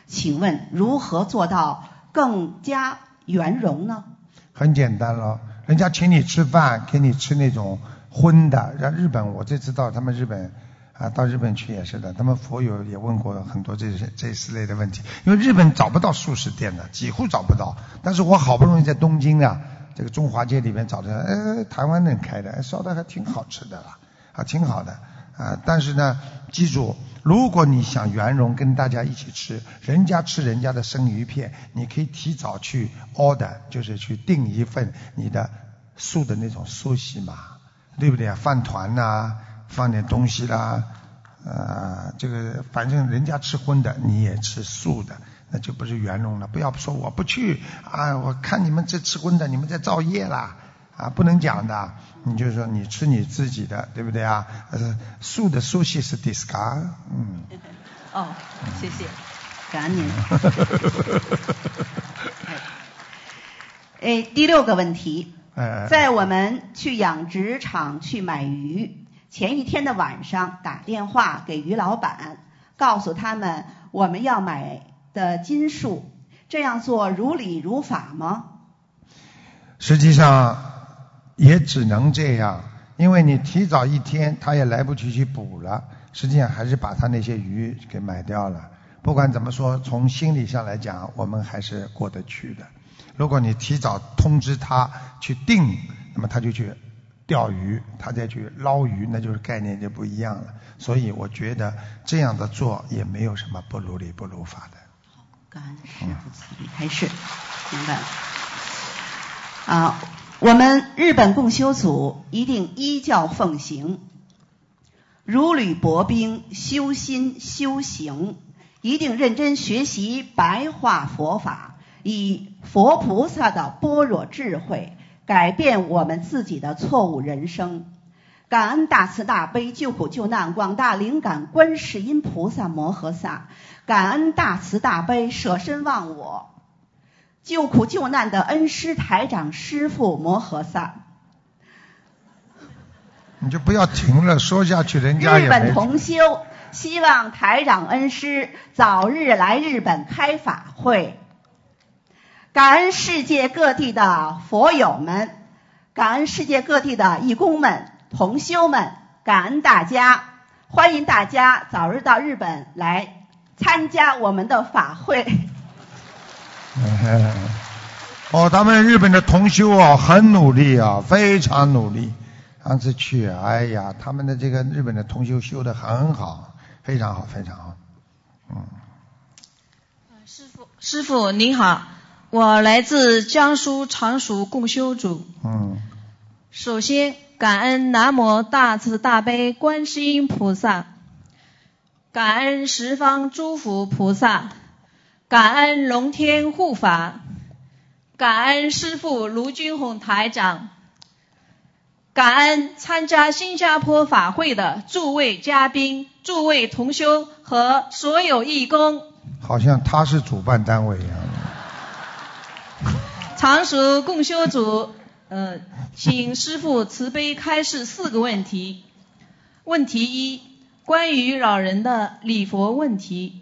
Speaker 4: 请问如何做到更加圆融呢？
Speaker 1: 很简单了，人家请你吃饭，给你吃那种。荤的，让日本我这知道，他们日本啊，到日本去也是的，他们佛友也问过很多这些这四类的问题，因为日本找不到素食店的，几乎找不到。但是我好不容易在东京啊，这个中华街里面找的，哎，台湾人开的，烧的还挺好吃的了，啊，挺好的啊。但是呢，记住，如果你想圆融跟大家一起吃，人家吃人家的生鱼片，你可以提早去 order，就是去订一份你的素的那种素席嘛。对不对啊？饭团呐，放点东西啦，呃，这个反正人家吃荤的，你也吃素的，那就不是圆融了。不要说我不去啊，我看你们这吃荤的，你们在造业啦啊，不能讲的。你就说你吃你自己的，对不对啊？呃，素的素系是 discard，
Speaker 4: 嗯。哦，谢谢，感恩您。哎，第六个问题。在我们去养殖场去买鱼前一天的晚上，打电话给鱼老板，告诉他们我们要买的斤数，这样做如理如法吗？
Speaker 1: 实际上也只能这样，因为你提早一天，他也来不及去补了。实际上还是把他那些鱼给买掉了。不管怎么说，从心理上来讲，我们还是过得去的。如果你提早通知他去订，那么他就去钓鱼，他再去捞鱼，那就是概念就不一样了。所以我觉得这样的做也没有什么不如理不如法的。
Speaker 4: 好，感恩师父慈悲开示，明白了。啊，我们日本共修组一定依教奉行，如履薄冰，修心修行，一定认真学习白话佛法。以佛菩萨的般若智慧改变我们自己的错误人生，感恩大慈大悲救苦救难广大灵感观世音菩萨摩诃萨，感恩大慈大悲舍身忘我救苦救难的恩师台长师傅摩诃萨。
Speaker 1: 你就不要停了，说下去人家
Speaker 4: 日本同修希望台长恩师早日来日本开法会。感恩世界各地的佛友们，感恩世界各地的义工们、同修们，感恩大家，欢迎大家早日到日本来参加我们的法会。
Speaker 1: 哦，他们日本的同修啊，很努力啊，非常努力。上次去，哎呀，他们的这个日本的同修修的很好，非常好，非常好。嗯。
Speaker 5: 师傅，师傅您好。我来自江苏常熟共修组。
Speaker 1: 嗯。
Speaker 5: 首先，感恩南无大慈大悲观世音菩萨，感恩十方诸佛菩萨，感恩龙天护法，感恩师父卢军宏台长，感恩参加新加坡法会的诸位嘉宾、诸位同修和所有义工。
Speaker 1: 好像他是主办单位一样。
Speaker 5: 常熟共修组，呃，请师父慈悲开示四个问题。问题一：关于老人的礼佛问题。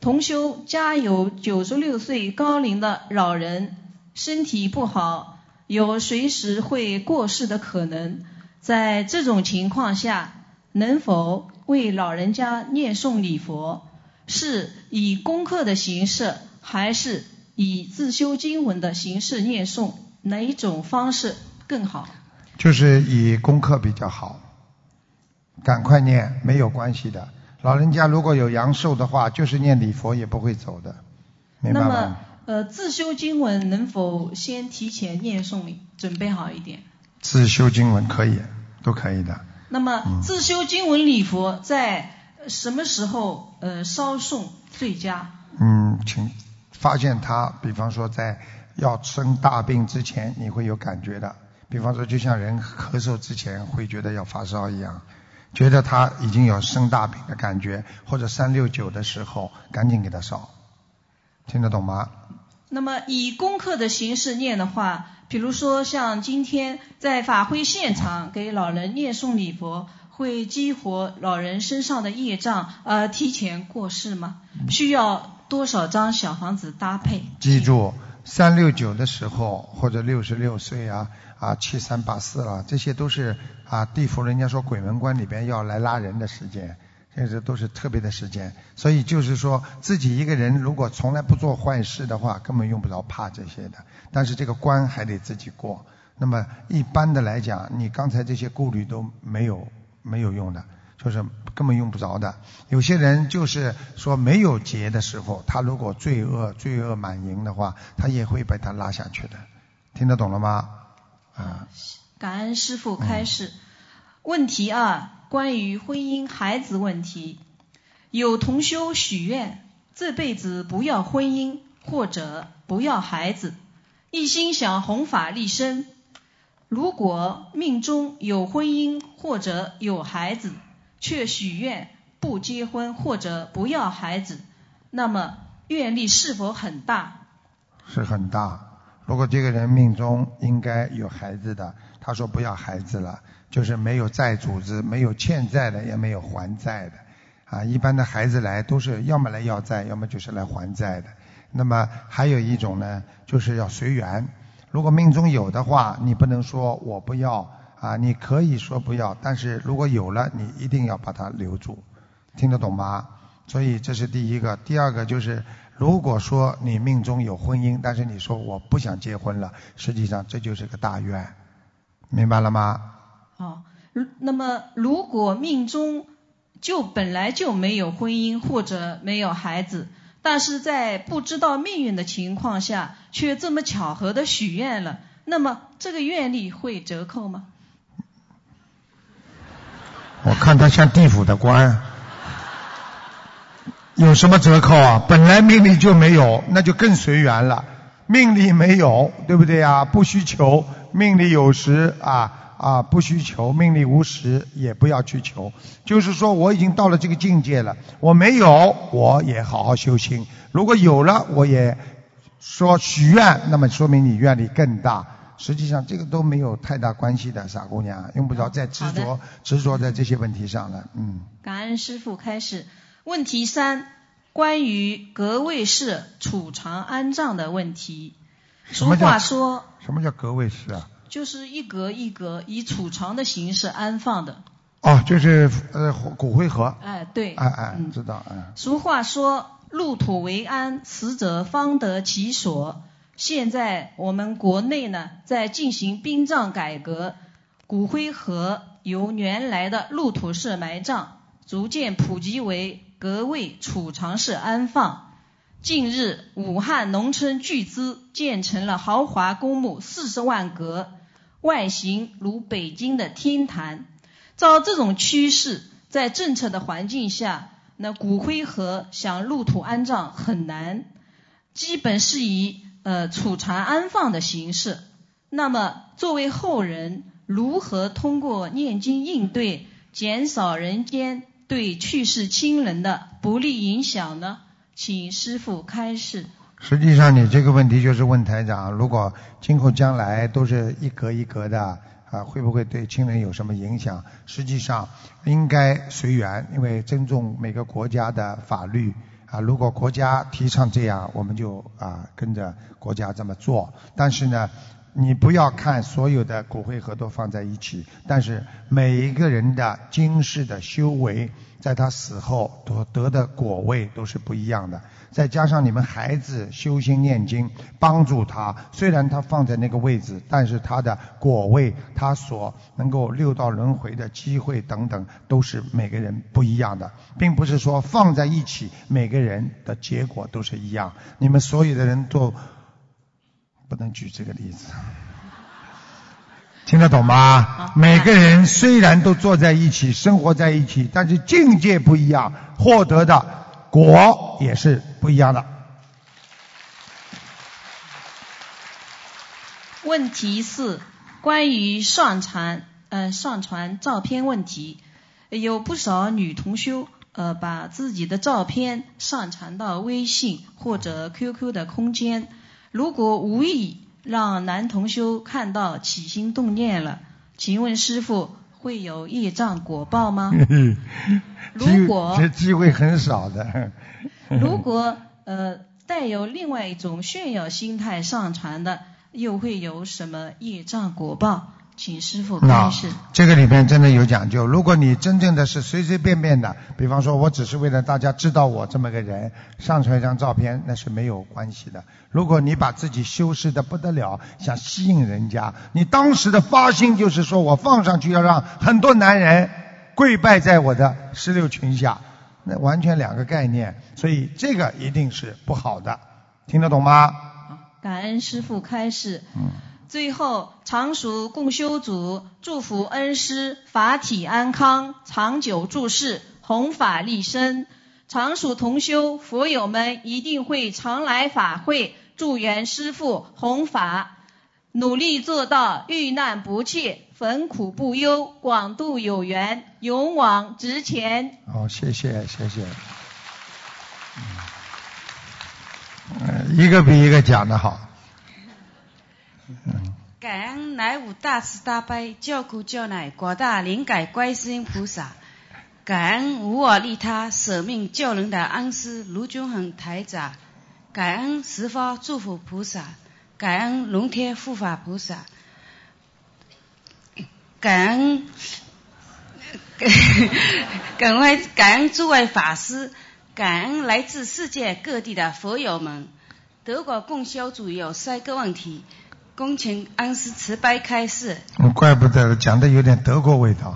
Speaker 5: 同修家有九十六岁高龄的老人，身体不好，有随时会过世的可能。在这种情况下，能否为老人家念诵礼佛？是以功课的形式，还是？以自修经文的形式念诵。哪一种方式更好？
Speaker 1: 就是以功课比较好，赶快念没有关系的。老人家如果有阳寿的话，就是念礼佛也不会走的，明白
Speaker 5: 那么？呃，自修经文能否先提前念诵，准备好一点？
Speaker 1: 自修经文可以，都可以的。
Speaker 5: 那么
Speaker 1: 嗯
Speaker 5: 自修经文礼佛在什么时候呃稍诵最佳？
Speaker 1: 嗯，请发现他，比方说在要生大病之前，你会有感觉的。比方说，就像人咳嗽之前会觉得要发烧一样，觉得他已经有生大病的感觉，或者三六九的时候，赶紧给他烧，听得懂吗？
Speaker 5: 那么以功课的形式念的话，比如说像今天在法会现场给老人念诵礼佛，会激活老人身上的业障，呃，提前过世吗？需要多少张小房子搭配？
Speaker 1: 记住，三六九的时候，或者六十六岁啊啊七三八四了，这些都是啊地府人家说鬼门关里边要来拉人的时间，这些都是特别的时间。所以就是说自己一个人如果从来不做坏事的话，根本用不着怕这些的。但是这个关还得自己过。那么一般的来讲，你刚才这些顾虑都没有没有用的。就是根本用不着的。有些人就是说没有劫的时候，他如果罪恶罪恶满盈的话，他也会被他拉下去的。听得懂了吗？啊，
Speaker 5: 感恩师父开示。问题二，关于婚姻孩子问题，有同修许愿这辈子不要婚姻或者不要孩子，一心想弘法利身。如果命中有婚姻或者有孩子，却许愿不结婚或者不要孩子，那么愿力是否很大？
Speaker 1: 是很大。如果这个人命中应该有孩子的，他说不要孩子了，就是没有债主子，没有欠债的，也没有还债的。啊，一般的孩子来都是要么来要债，要么就是来还债的。那么还有一种呢，就是要随缘。如果命中有的话，你不能说我不要啊，你可以说不要，但是如果有了，你一定要把它留住，听得懂吗？所以这是第一个。第二个就是，如果说你命中有婚姻，但是你说我不想结婚了，实际上这就是个大愿，明白了吗？
Speaker 5: 好，那么如果命中就本来就没有婚姻或者没有孩子，但是在不知道命运的情况下，却这么巧合的许愿了，那么这个愿力会折扣吗？
Speaker 1: 我看他像地府的官，有什么折扣啊？本来命里就没有，那就更随缘了。命里没有，对不对啊？不需求，命里有时啊啊不需求，命里无时也不要去求。就是说我已经到了这个境界了，我没有我也好好修心，如果有了我也说许愿，那么说明你愿力更大。实际上这个都没有太大关系的，傻姑娘，用不着再执着执着在这些问题上了。嗯，
Speaker 5: 感恩师傅开始。问题三，关于格位式储藏安葬的问题。俗话说，
Speaker 1: 什么叫格位式啊？
Speaker 5: 就是一格一格以储藏的形式安放的。
Speaker 1: 哦，就是呃骨灰盒。
Speaker 5: 哎，对，
Speaker 1: 哎哎，
Speaker 5: 嗯
Speaker 1: 知道哎。
Speaker 5: 俗话说“入土为安，死者方得其所”。现在我们国内呢，在进行殡葬改革，骨灰盒由原来的入土式埋葬，逐渐普及为格位储藏式安放。近日，武汉农村巨资建成了豪华公墓四十万格，外形如北京的天坛。照这种趋势，在政策的环境下，那骨灰盒想入土安葬很难，基本是以呃储藏安放的形式。那么，作为后人，如何通过念经应对，减少人间对去世亲人的不利影响呢？请师傅开示。
Speaker 1: 实际上，你这个问题就是问台长，如果今后将来都是一格一格的啊，会不会对亲人有什么影响？实际上应该随缘，因为尊重每个国家的法律啊。如果国家提倡这样，我们就啊跟着国家这么做。但是呢，你不要看所有的骨灰盒都放在一起，但是每一个人的今世的修为，在他死后所得的果位都是不一样的。再加上你们孩子修心念经，帮助他。虽然他放在那个位置，但是他的果位，他所能够六道轮回的机会等等，都是每个人不一样的，并不是说放在一起，每个人的结果都是一样。你们所有的人都不能举这个例子。听得懂吗？每个人虽然都坐在一起，生活在一起，但是境界不一样，获得的果也是不一样的。
Speaker 5: 问题四，关于上传呃上传照片问题，有不少女同修呃把自己的照片上传到微信或者 QQ 的空间，如果无意。让男同修看到起心动念了，请问师傅会有业障果报吗？如果
Speaker 1: 这机会很少的。
Speaker 5: 如果呃带有另外一种炫耀心态上传的，又会有什么业障果报？请师傅开示。
Speaker 1: 这个里面真的有讲究。如果你真正的是随随便便的，比方说我只是为了大家知道我这么个人，上传一张照片，那是没有关系的。如果你把自己修饰的不得了，想吸引人家，你当时的发心就是说我放上去要让很多男人跪拜在我的石榴裙下，那完全两个概念。所以这个一定是不好的，听得懂吗？
Speaker 5: 感恩师傅开示。嗯。最后，常熟共修组祝福恩师法体安康，长久住世，弘法利身。常熟同修佛友们一定会常来法会，祝愿师父弘法，努力做到遇难不怯，逢苦不忧，广度有缘，勇往直前。
Speaker 1: 好，谢谢，谢谢。嗯，一个比一个讲的好。
Speaker 6: 感恩乃无大慈大悲救苦救难广大灵感观世音菩萨，感恩无我利他舍命救人的恩师卢军恒台长，感恩十方祝福菩萨，感恩龙天护法菩萨，感恩感恩感恩诸位法师，感恩来自世界各地的佛友们。德国共修组有三个问题。恭请安师慈悲开示。
Speaker 1: 怪不得讲的有点德国味道。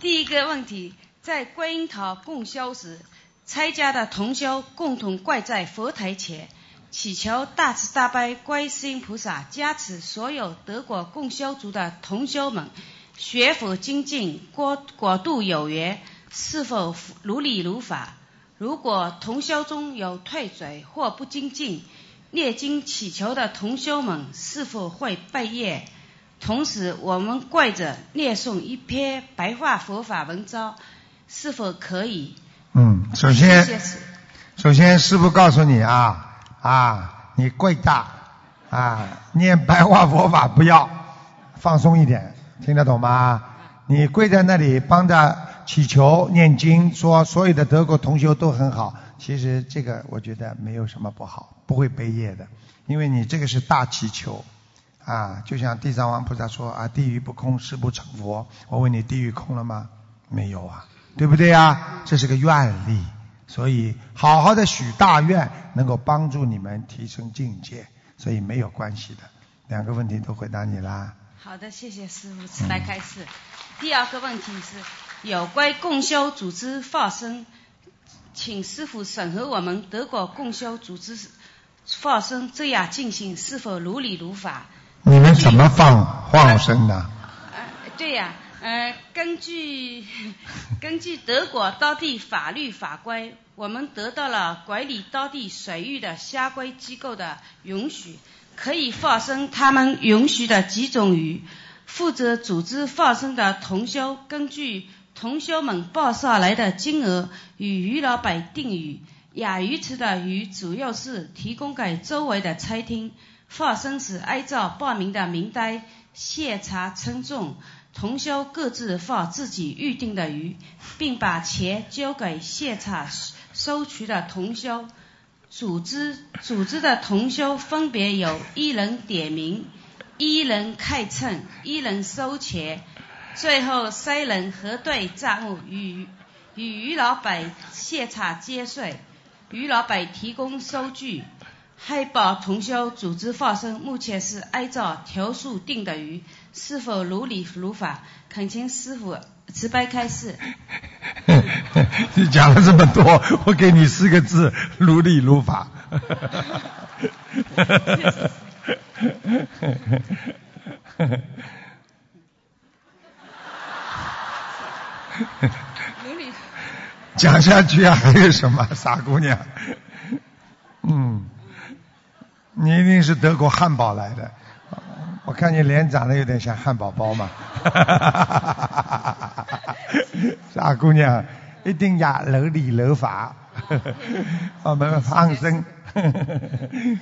Speaker 6: 第一个问题，在观音堂供销时，参加的同修共同跪在佛台前，祈求大慈大悲观世音菩萨加持所有德国共修族的同修们学佛精进，果果度有缘，是否如理如法？如果同修中有退嘴或不精进？念经祈求的同修们是否会拜业？同时，我们跪着念诵一篇白话佛法文章，是否可以？
Speaker 1: 嗯，首先，首先师傅告诉你啊啊，你跪大啊，念白话佛法不要，放松一点，听得懂吗？你跪在那里帮着祈求念经，说所有的德国同学都很好。其实这个我觉得没有什么不好，不会背业的，因为你这个是大祈求啊，就像地藏王菩萨说啊，地狱不空，誓不成佛。我问你，地狱空了吗？没有啊，对不对呀？这是个愿力，所以好好的许大愿，能够帮助你们提升境界，所以没有关系的。两个问题都回答你啦。
Speaker 6: 好的，谢谢师傅，来开始。第二个问题是有关共修组织发生。请师傅审核我们德国供销组织放生这样进行是否如理如法？
Speaker 1: 你们怎么放放生的？
Speaker 6: 呃，对呀，呃，根据 根据德国当地法律法规，我们得到了管理当地水域的相关机构的允许，可以放生他们允许的几种鱼。负责组织放生的同修根据。同修们报上来的金额与鱼老板定鱼，养鱼池的鱼主要是提供给周围的餐厅。放生时按照报名的名单现查称重，同修各自放自己预定的鱼，并把钱交给现场收取的同修。组织组织的同修分别有一人点名，一人看秤，一人收钱。最后，三人核对账目，与与于老板现场结税。于老板提供收据。海报同修组织发生，目前是按照条数定的鱼，是否如理如法？恳请师傅慈悲开示。
Speaker 1: 你讲了这么多，我给你四个字：如理如法。讲下去啊，还有什么傻姑娘？嗯，你一定是德国汉堡来的，我看你脸长得有点像汉堡包嘛。傻姑娘，一定要如理如法。我们放生。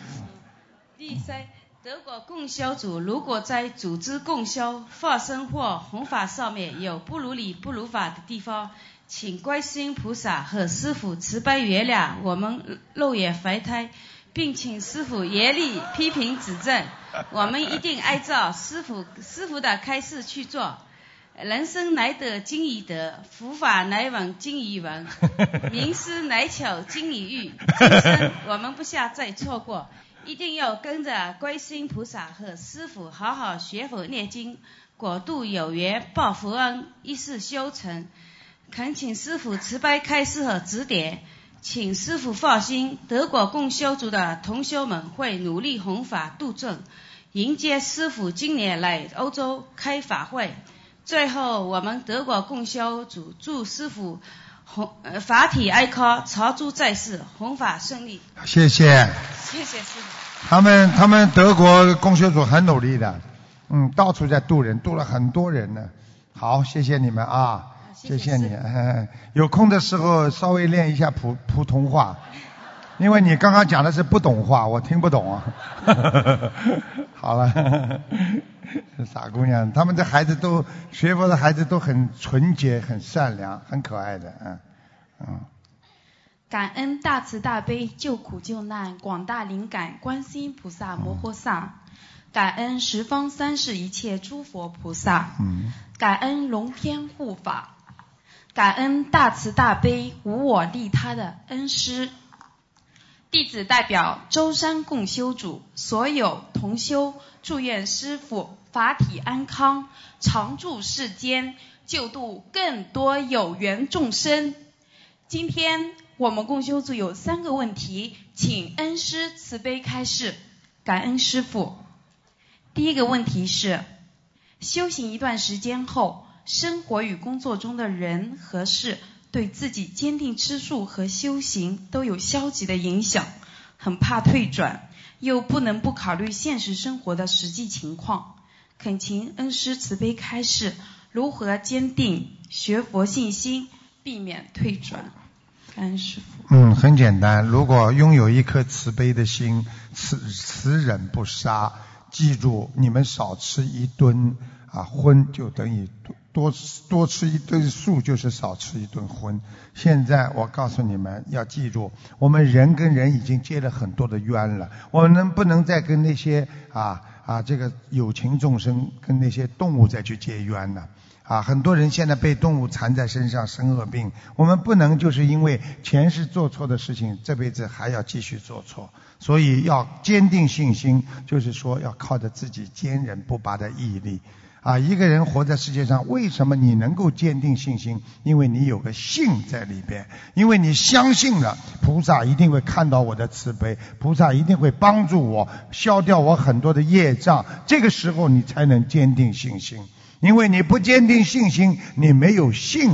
Speaker 6: 第三，德国供销组如果在组织供销、放生或弘法上面有不如理不如法的地方，请观世音菩萨和师傅慈悲原谅我们肉眼凡胎，并请师傅严厉批评指正，我们一定按照师傅师傅的开示去做。人生难得经已得，佛法乃闻经已闻，名师乃巧经已遇。今生我们不下再错过，一定要跟着观世音菩萨和师傅好好学佛念经，果度有缘报佛恩，一世修成。恳请师傅慈悲开示和指点，请师傅放心，德国共修组的同修们会努力弘法度众，迎接师傅今年来欧洲开法会。最后，我们德国供销组祝师傅弘呃法体安康，长驻在世，弘法顺利。
Speaker 1: 谢谢。
Speaker 6: 谢谢师傅。
Speaker 1: 他们他们德国供修组很努力的，嗯，到处在渡人，渡了很多人呢。好，谢谢你们啊，谢谢你。有空的时候稍微练一下普普通话，因为你刚刚讲的是不懂话，我听不懂啊。好了。傻姑娘，他们的孩子都学佛的孩子都很纯洁、很善良、很可爱的，嗯嗯。
Speaker 7: 感恩大慈大悲救苦救难广大灵感观世音菩萨摩诃萨，感恩十方三世一切诸佛菩萨，
Speaker 1: 嗯，
Speaker 7: 感恩龙天护法，感恩大慈大悲无我利他的恩师。弟子代表舟山共修组所有同修，祝愿师父法体安康，常驻世间，救度更多有缘众生。今天我们共修组有三个问题，请恩师慈悲开示，感恩师父。第一个问题是，修行一段时间后，生活与工作中的人和事。对自己坚定吃素和修行都有消极的影响，很怕退转，又不能不考虑现实生活的实际情况。恳请恩师慈悲开示，如何坚定学佛信心，避免退转？感恩师傅。
Speaker 1: 嗯，很简单，如果拥有一颗慈悲的心，慈慈忍不杀，记住你们少吃一顿啊荤，就等于。多吃多吃一顿素就是少吃一顿荤。现在我告诉你们要记住，我们人跟人已经结了很多的冤了，我们不能再跟那些啊啊这个有情众生跟那些动物再去结冤了。啊，很多人现在被动物缠在身上生恶病，我们不能就是因为前世做错的事情，这辈子还要继续做错。所以要坚定信心，就是说要靠着自己坚韧不拔的毅力。啊，一个人活在世界上，为什么你能够坚定信心？因为你有个信在里边，因为你相信了菩萨一定会看到我的慈悲，菩萨一定会帮助我消掉我很多的业障。这个时候你才能坚定信心，因为你不坚定信心，你没有信，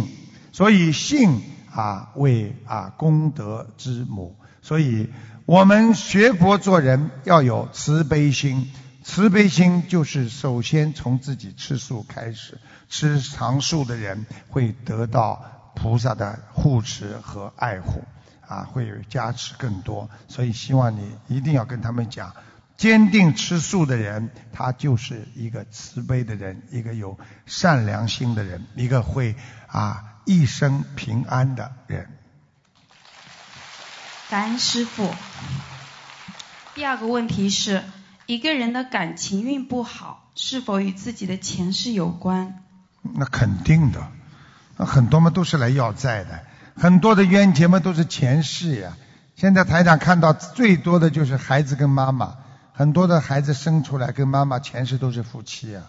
Speaker 1: 所以信啊为啊功德之母。所以我们学佛做人要有慈悲心。慈悲心就是首先从自己吃素开始，吃长素的人会得到菩萨的护持和爱护，啊，会有加持更多。所以希望你一定要跟他们讲，坚定吃素的人，他就是一个慈悲的人，一个有善良心的人，一个会啊一生平安的人。
Speaker 7: 感恩师父。第二个问题是。一个人的感情运不好，是否与自己的前世有关？
Speaker 1: 那肯定的，那很多嘛都是来要债的，很多的冤结嘛都是前世呀。现在台长看到最多的就是孩子跟妈妈，很多的孩子生出来跟妈妈前世都是夫妻呀，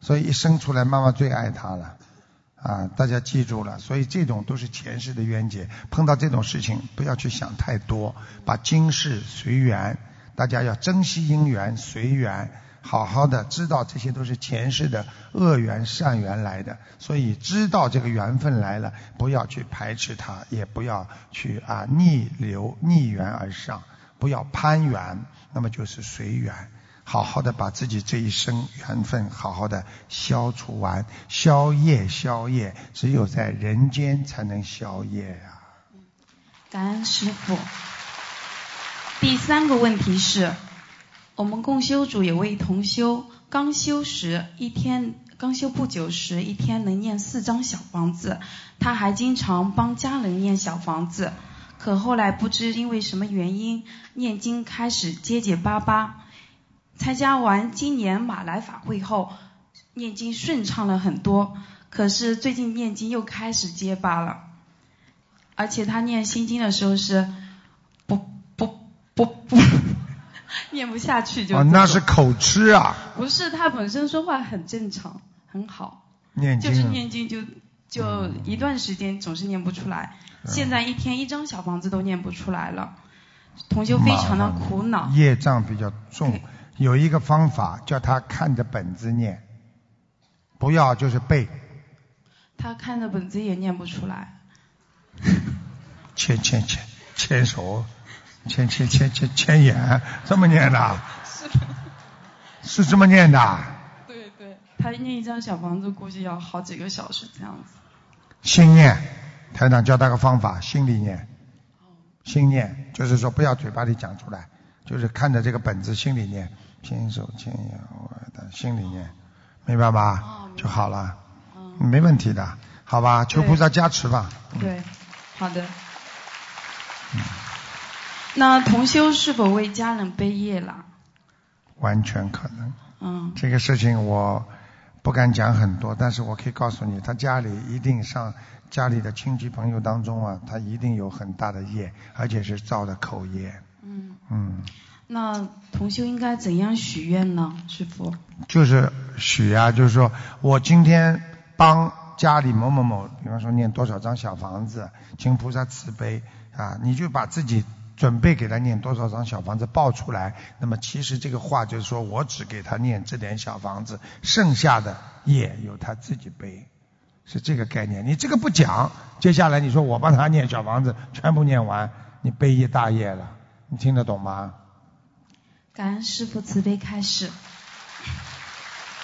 Speaker 1: 所以一生出来妈妈最爱他了。啊，大家记住了，所以这种都是前世的冤结。碰到这种事情，不要去想太多，把今世随缘。大家要珍惜因缘，随缘，好好的知道这些都是前世的恶缘、善缘来的。所以知道这个缘分来了，不要去排斥它，也不要去啊逆流逆缘而上，不要攀缘，那么就是随缘。好好的把自己这一生缘分好好的消除完，消业消业，只有在人间才能消业呀。
Speaker 7: 感恩师傅。第三个问题是，我们共修组有位同修，刚修时一天刚修不久时，一天能念四张小房子，他还经常帮家人念小房子，可后来不知因为什么原因，念经开始结结巴巴。参加完今年马来法会后，念经顺畅了很多。可是最近念经又开始结巴了，而且他念心经的时候是不不不，念不下去就。
Speaker 1: 哦，那是口吃啊。
Speaker 7: 不是，他本身说话很正常，很好。
Speaker 1: 念经。
Speaker 7: 就是念经就就一段时间总是念不出来，现在一天一张小房子都念不出来了，同修非常的苦恼。
Speaker 1: 业障比较重。有一个方法，叫他看着本子念，不要就是背。
Speaker 7: 他看着本子也念不出来。
Speaker 1: 牵牵牵牵手，牵牵牵牵牵眼，这么念的？
Speaker 7: 是。
Speaker 1: 是这么念的？
Speaker 7: 对对，他念一张小房子估计要好几个小时这样子。
Speaker 1: 心念，台长教他个方法，心里念。心念就是说不要嘴巴里讲出来，就是看着这个本子心里念。牵手千眼，我的心里念，明白吗？就好了，没问题的，好吧？求菩萨加持吧。
Speaker 7: 对，好的。那同修是否为家人背业了？
Speaker 1: 完全可能。
Speaker 7: 嗯。
Speaker 1: 这个事情我不敢讲很多，但是我可以告诉你，他家里一定上家里的亲戚朋友当中啊，他一定有很大的业，而且是造的口业。
Speaker 7: 嗯。
Speaker 1: 嗯。
Speaker 7: 那同修应该怎样许愿呢，师傅？
Speaker 1: 就是许啊，就是说我今天帮家里某某某，比方说念多少张小房子，请菩萨慈悲啊，你就把自己准备给他念多少张小房子报出来。那么其实这个话就是说我只给他念这点小房子，剩下的业由他自己背，是这个概念。你这个不讲，接下来你说我帮他念小房子，全部念完，你背一大业了，你听得懂吗？
Speaker 7: 感恩师父慈悲开始，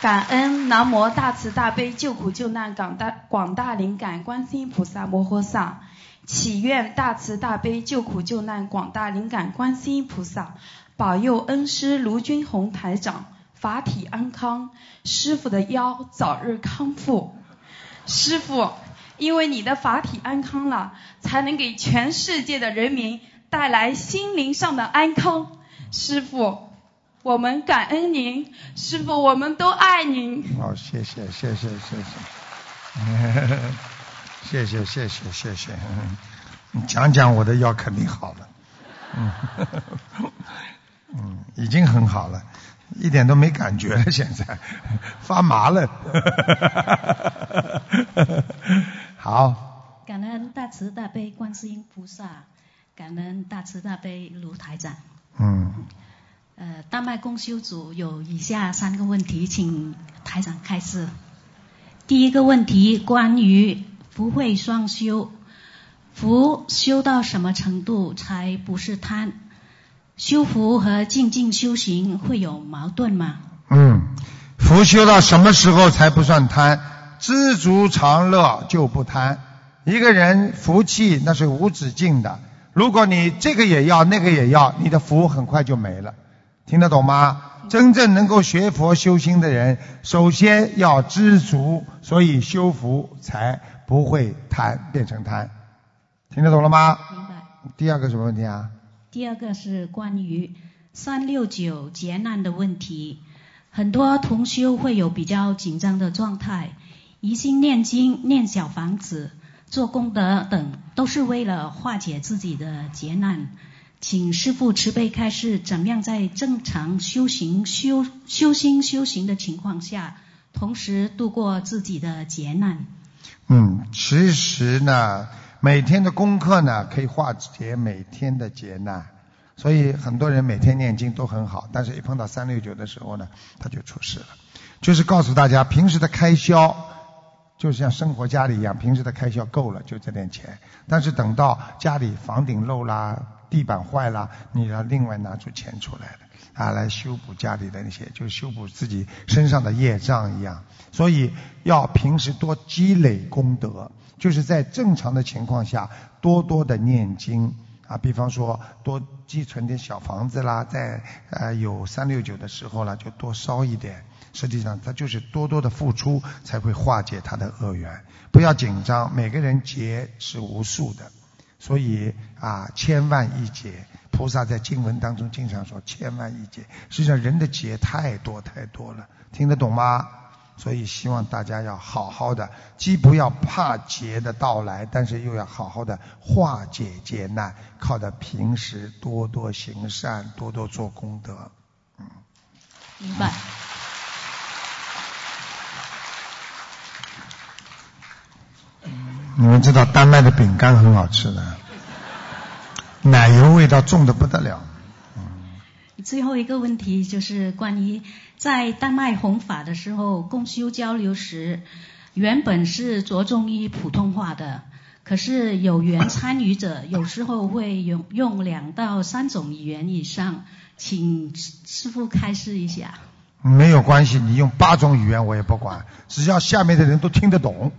Speaker 7: 感恩南无大慈大悲救苦救难广大广大灵感观世音菩萨摩诃萨，祈愿大慈大悲救苦救难广大灵感观世音菩萨保佑恩师卢军宏台长法体安康，师傅的腰早日康复。师傅，因为你的法体安康了，才能给全世界的人民带来心灵上的安康。师傅，我们感恩您，师傅，我们都爱您。
Speaker 1: 好，谢谢，谢谢，谢谢，谢谢，谢谢，谢谢。你讲讲我的药肯定好了，嗯，嗯，已经很好了，一点都没感觉了，现在发麻了。好。
Speaker 8: 感恩大慈大悲观世音菩萨，感恩大慈大悲卢台长。
Speaker 1: 嗯。
Speaker 8: 呃，大麦公修组有以下三个问题，请台长开示。第一个问题关于福慧双修，福修到什么程度才不是贪？修福和静静修行会有矛盾吗？
Speaker 1: 嗯，福修到什么时候才不算贪？知足常乐就不贪。一个人福气那是无止境的。如果你这个也要，那个也要，你的福很快就没了，听得懂吗？真正能够学佛修心的人，首先要知足，所以修福才不会贪变成贪，听得懂了吗？
Speaker 8: 明白。
Speaker 1: 第二个什么问题啊？
Speaker 8: 第二个是关于三六九劫难的问题，很多同修会有比较紧张的状态，一心念经念小房子。做功德等，都是为了化解自己的劫难。请师父慈悲开示，怎么样在正常修行、修修心、修行的情况下，同时度过自己的劫难？
Speaker 1: 嗯，其实呢，每天的功课呢，可以化解每天的劫难。所以很多人每天念经都很好，但是一碰到三六九的时候呢，他就出事了。就是告诉大家，平时的开销就像生活家里一样，平时的开销够了就这点钱，但是等到家里房顶漏啦、地板坏了，你要另外拿出钱出来的啊，来修补家里的那些，就修补自己身上的业障一样。所以要平时多积累功德，就是在正常的情况下多多的念经啊，比方说多积存点小房子啦，在呃有三六九的时候了，就多烧一点。实际上，他就是多多的付出，才会化解他的恶缘。不要紧张，每个人劫是无数的，所以啊，千万一劫。菩萨在经文当中经常说千万亿劫。实际上，人的劫太多太多了，听得懂吗？所以希望大家要好好的，既不要怕劫的到来，但是又要好好的化解劫难，靠着平时多多行善，多多做功德。
Speaker 8: 嗯，明白。
Speaker 1: 你们知道丹麦的饼干很好吃的，奶油味道重的不得了。
Speaker 8: 最后一个问题就是关于在丹麦弘法的时候，共修交流时，原本是着重于普通话的，可是有缘参与者有时候会用用两到三种语言以上，请师傅开示一下。
Speaker 1: 没有关系，你用八种语言我也不管，只要下面的人都听得懂。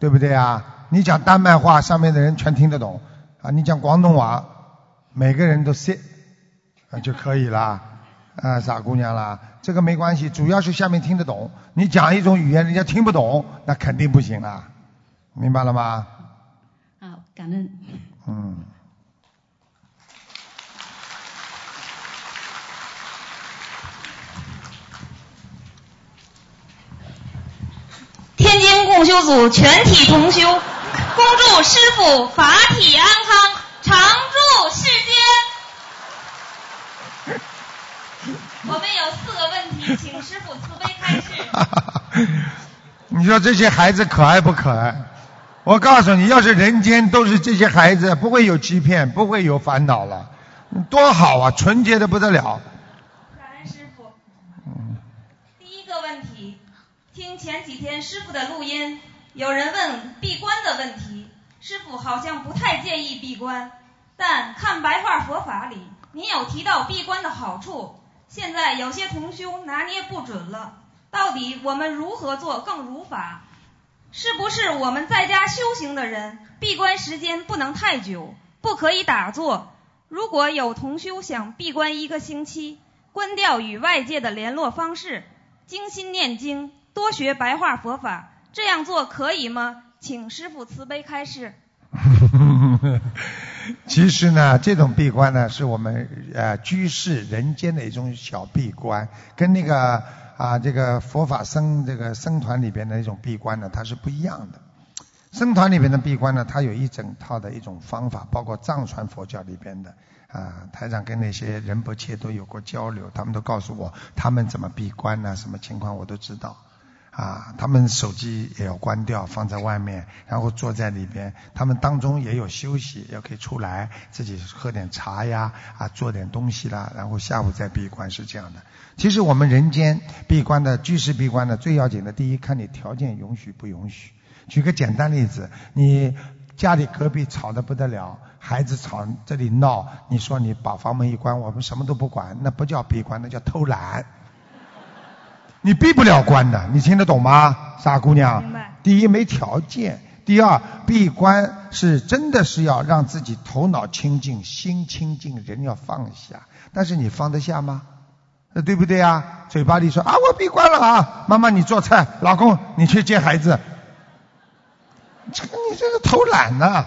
Speaker 1: 对不对啊？你讲丹麦话，上面的人全听得懂啊。你讲广东话，每个人都识啊就可以了啊，傻姑娘啦，这个没关系，主要是下面听得懂。你讲一种语言，人家听不懂，那肯定不行啦，明白了吗？
Speaker 8: 好，感恩。嗯。
Speaker 3: 天津共修组全体同修，恭祝师傅法体安康，常驻世间。我们有四个问题，请师傅慈悲开示。
Speaker 1: 你说这些孩子可爱不可爱？我告诉你，要是人间都是这些孩子，不会有欺骗，不会有烦恼了，多好啊，纯洁的不得了。感恩师傅。
Speaker 3: 第一个问题，听前几天师傅的录音，有人问闭关的问题，师傅好像不太建议闭关，但看白话佛法里，您有提到闭关的好处。现在有些同修拿捏不准了，到底我们如何做更如法？是不是我们在家修行的人，闭关时间不能太久，不可以打坐？如果有同修想闭关一个星期，关掉与外界的联络方式，精心念经。多学白话佛法，这样做可以吗？请师傅慈悲开示。
Speaker 1: 其实呢，这种闭关呢，是我们呃居士人间的一种小闭关，跟那个啊这个佛法僧这个僧团里边的一种闭关呢，它是不一样的。僧团里边的闭关呢，它有一整套的一种方法，包括藏传佛教里边的啊台长跟那些仁波切都有过交流，他们都告诉我他们怎么闭关呢，什么情况我都知道。啊，他们手机也要关掉，放在外面，然后坐在里边。他们当中也有休息，也可以出来自己喝点茶呀，啊，做点东西啦，然后下午再闭关是这样的。其实我们人间闭关的居士闭关的最要紧的，第一看你条件允许不允许。举个简单例子，你家里隔壁吵得不得了，孩子吵这里闹，你说你把房门一关，我们什么都不管，那不叫闭关，那叫偷懒。你闭不了关的，你听得懂吗，傻姑娘？第一没条件，第二闭关是真的是要让自己头脑清净、心清净，人要放下。但是你放得下吗？对不对啊？嘴巴里说啊，我闭关了啊，妈妈你做菜，老公你去接孩子，这个你这是偷懒呢，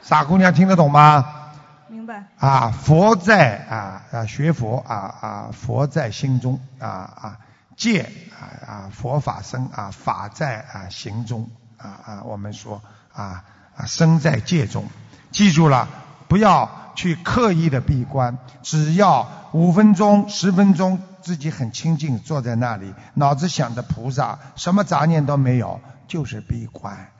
Speaker 1: 傻姑娘听得懂吗？
Speaker 3: 明白。
Speaker 1: 啊，佛在啊啊学佛啊啊佛在心中啊啊。戒啊啊佛法僧啊法在啊行中啊啊我们说啊啊身在戒中。记住了，不要去刻意的闭关，只要五分钟、十分钟，自己很清静，坐在那里，脑子想着菩萨，什么杂念都没有，就是闭关。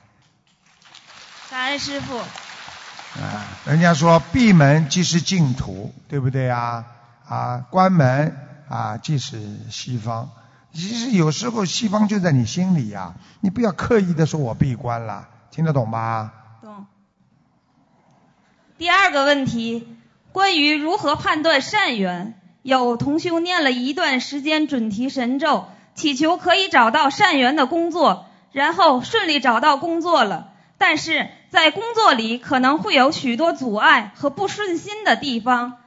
Speaker 3: 感恩师傅。
Speaker 1: 啊，人家说闭门即是净土，对不对啊？啊，关门啊即是西方。其实有时候西方就在你心里呀，你不要刻意的说我闭关了，听得懂吗？
Speaker 3: 懂。第二个问题，关于如何判断善缘，有同修念了一段时间准提神咒，祈求可以找到善缘的工作，然后顺利找到工作了，但是在工作里可能会有许多阻碍和不顺心的地方，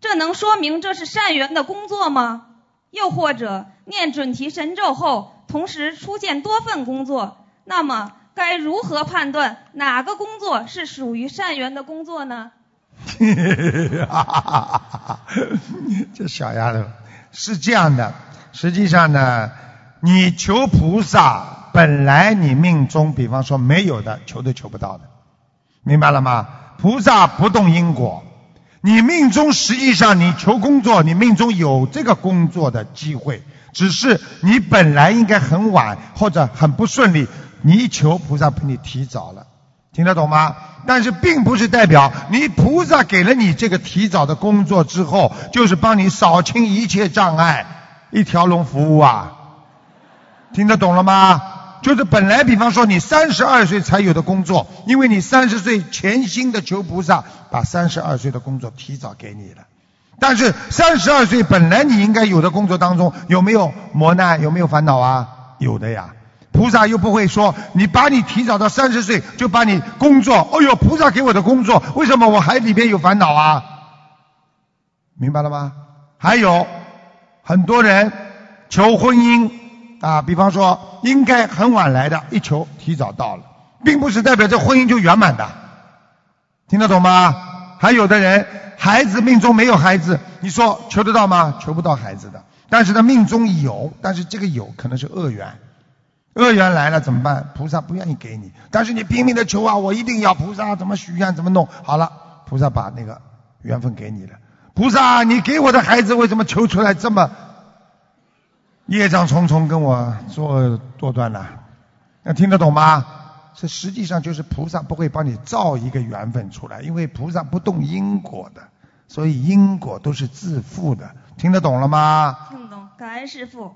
Speaker 3: 这能说明这是善缘的工作吗？又或者念准提神咒后，同时出现多份工作，那么该如何判断哪个工作是属于善缘的工作呢？
Speaker 1: 这小丫头是这样的，实际上呢，你求菩萨，本来你命中，比方说没有的，求都求不到的，明白了吗？菩萨不动因果。你命中实际上你求工作，你命中有这个工作的机会，只是你本来应该很晚或者很不顺利，你一求菩萨帮你提早了，听得懂吗？但是并不是代表你菩萨给了你这个提早的工作之后，就是帮你扫清一切障碍，一条龙服务啊，听得懂了吗？就是本来，比方说你三十二岁才有的工作，因为你三十岁潜心的求菩萨，把三十二岁的工作提早给你了。但是三十二岁本来你应该有的工作当中，有没有磨难？有没有烦恼啊？有的呀。菩萨又不会说你把你提早到三十岁就把你工作，哦哟，菩萨给我的工作，为什么我还里边有烦恼啊？明白了吗？还有很多人求婚姻。啊，比方说应该很晚来的，一求提早到了，并不是代表这婚姻就圆满的，听得懂吗？还有的人孩子命中没有孩子，你说求得到吗？求不到孩子的，但是他命中有，但是这个有可能是恶缘，恶缘来了怎么办？菩萨不愿意给你，但是你拼命的求啊，我一定要菩萨怎么许愿怎么弄好了，菩萨把那个缘分给你了，菩萨你给我的孩子为什么求出来这么？业障重重，跟我做多端了，那听得懂吗？这实际上就是菩萨不会帮你造一个缘分出来，因为菩萨不动因果的，所以因果都是自负的，听得懂了吗？
Speaker 3: 听得懂，感恩师傅。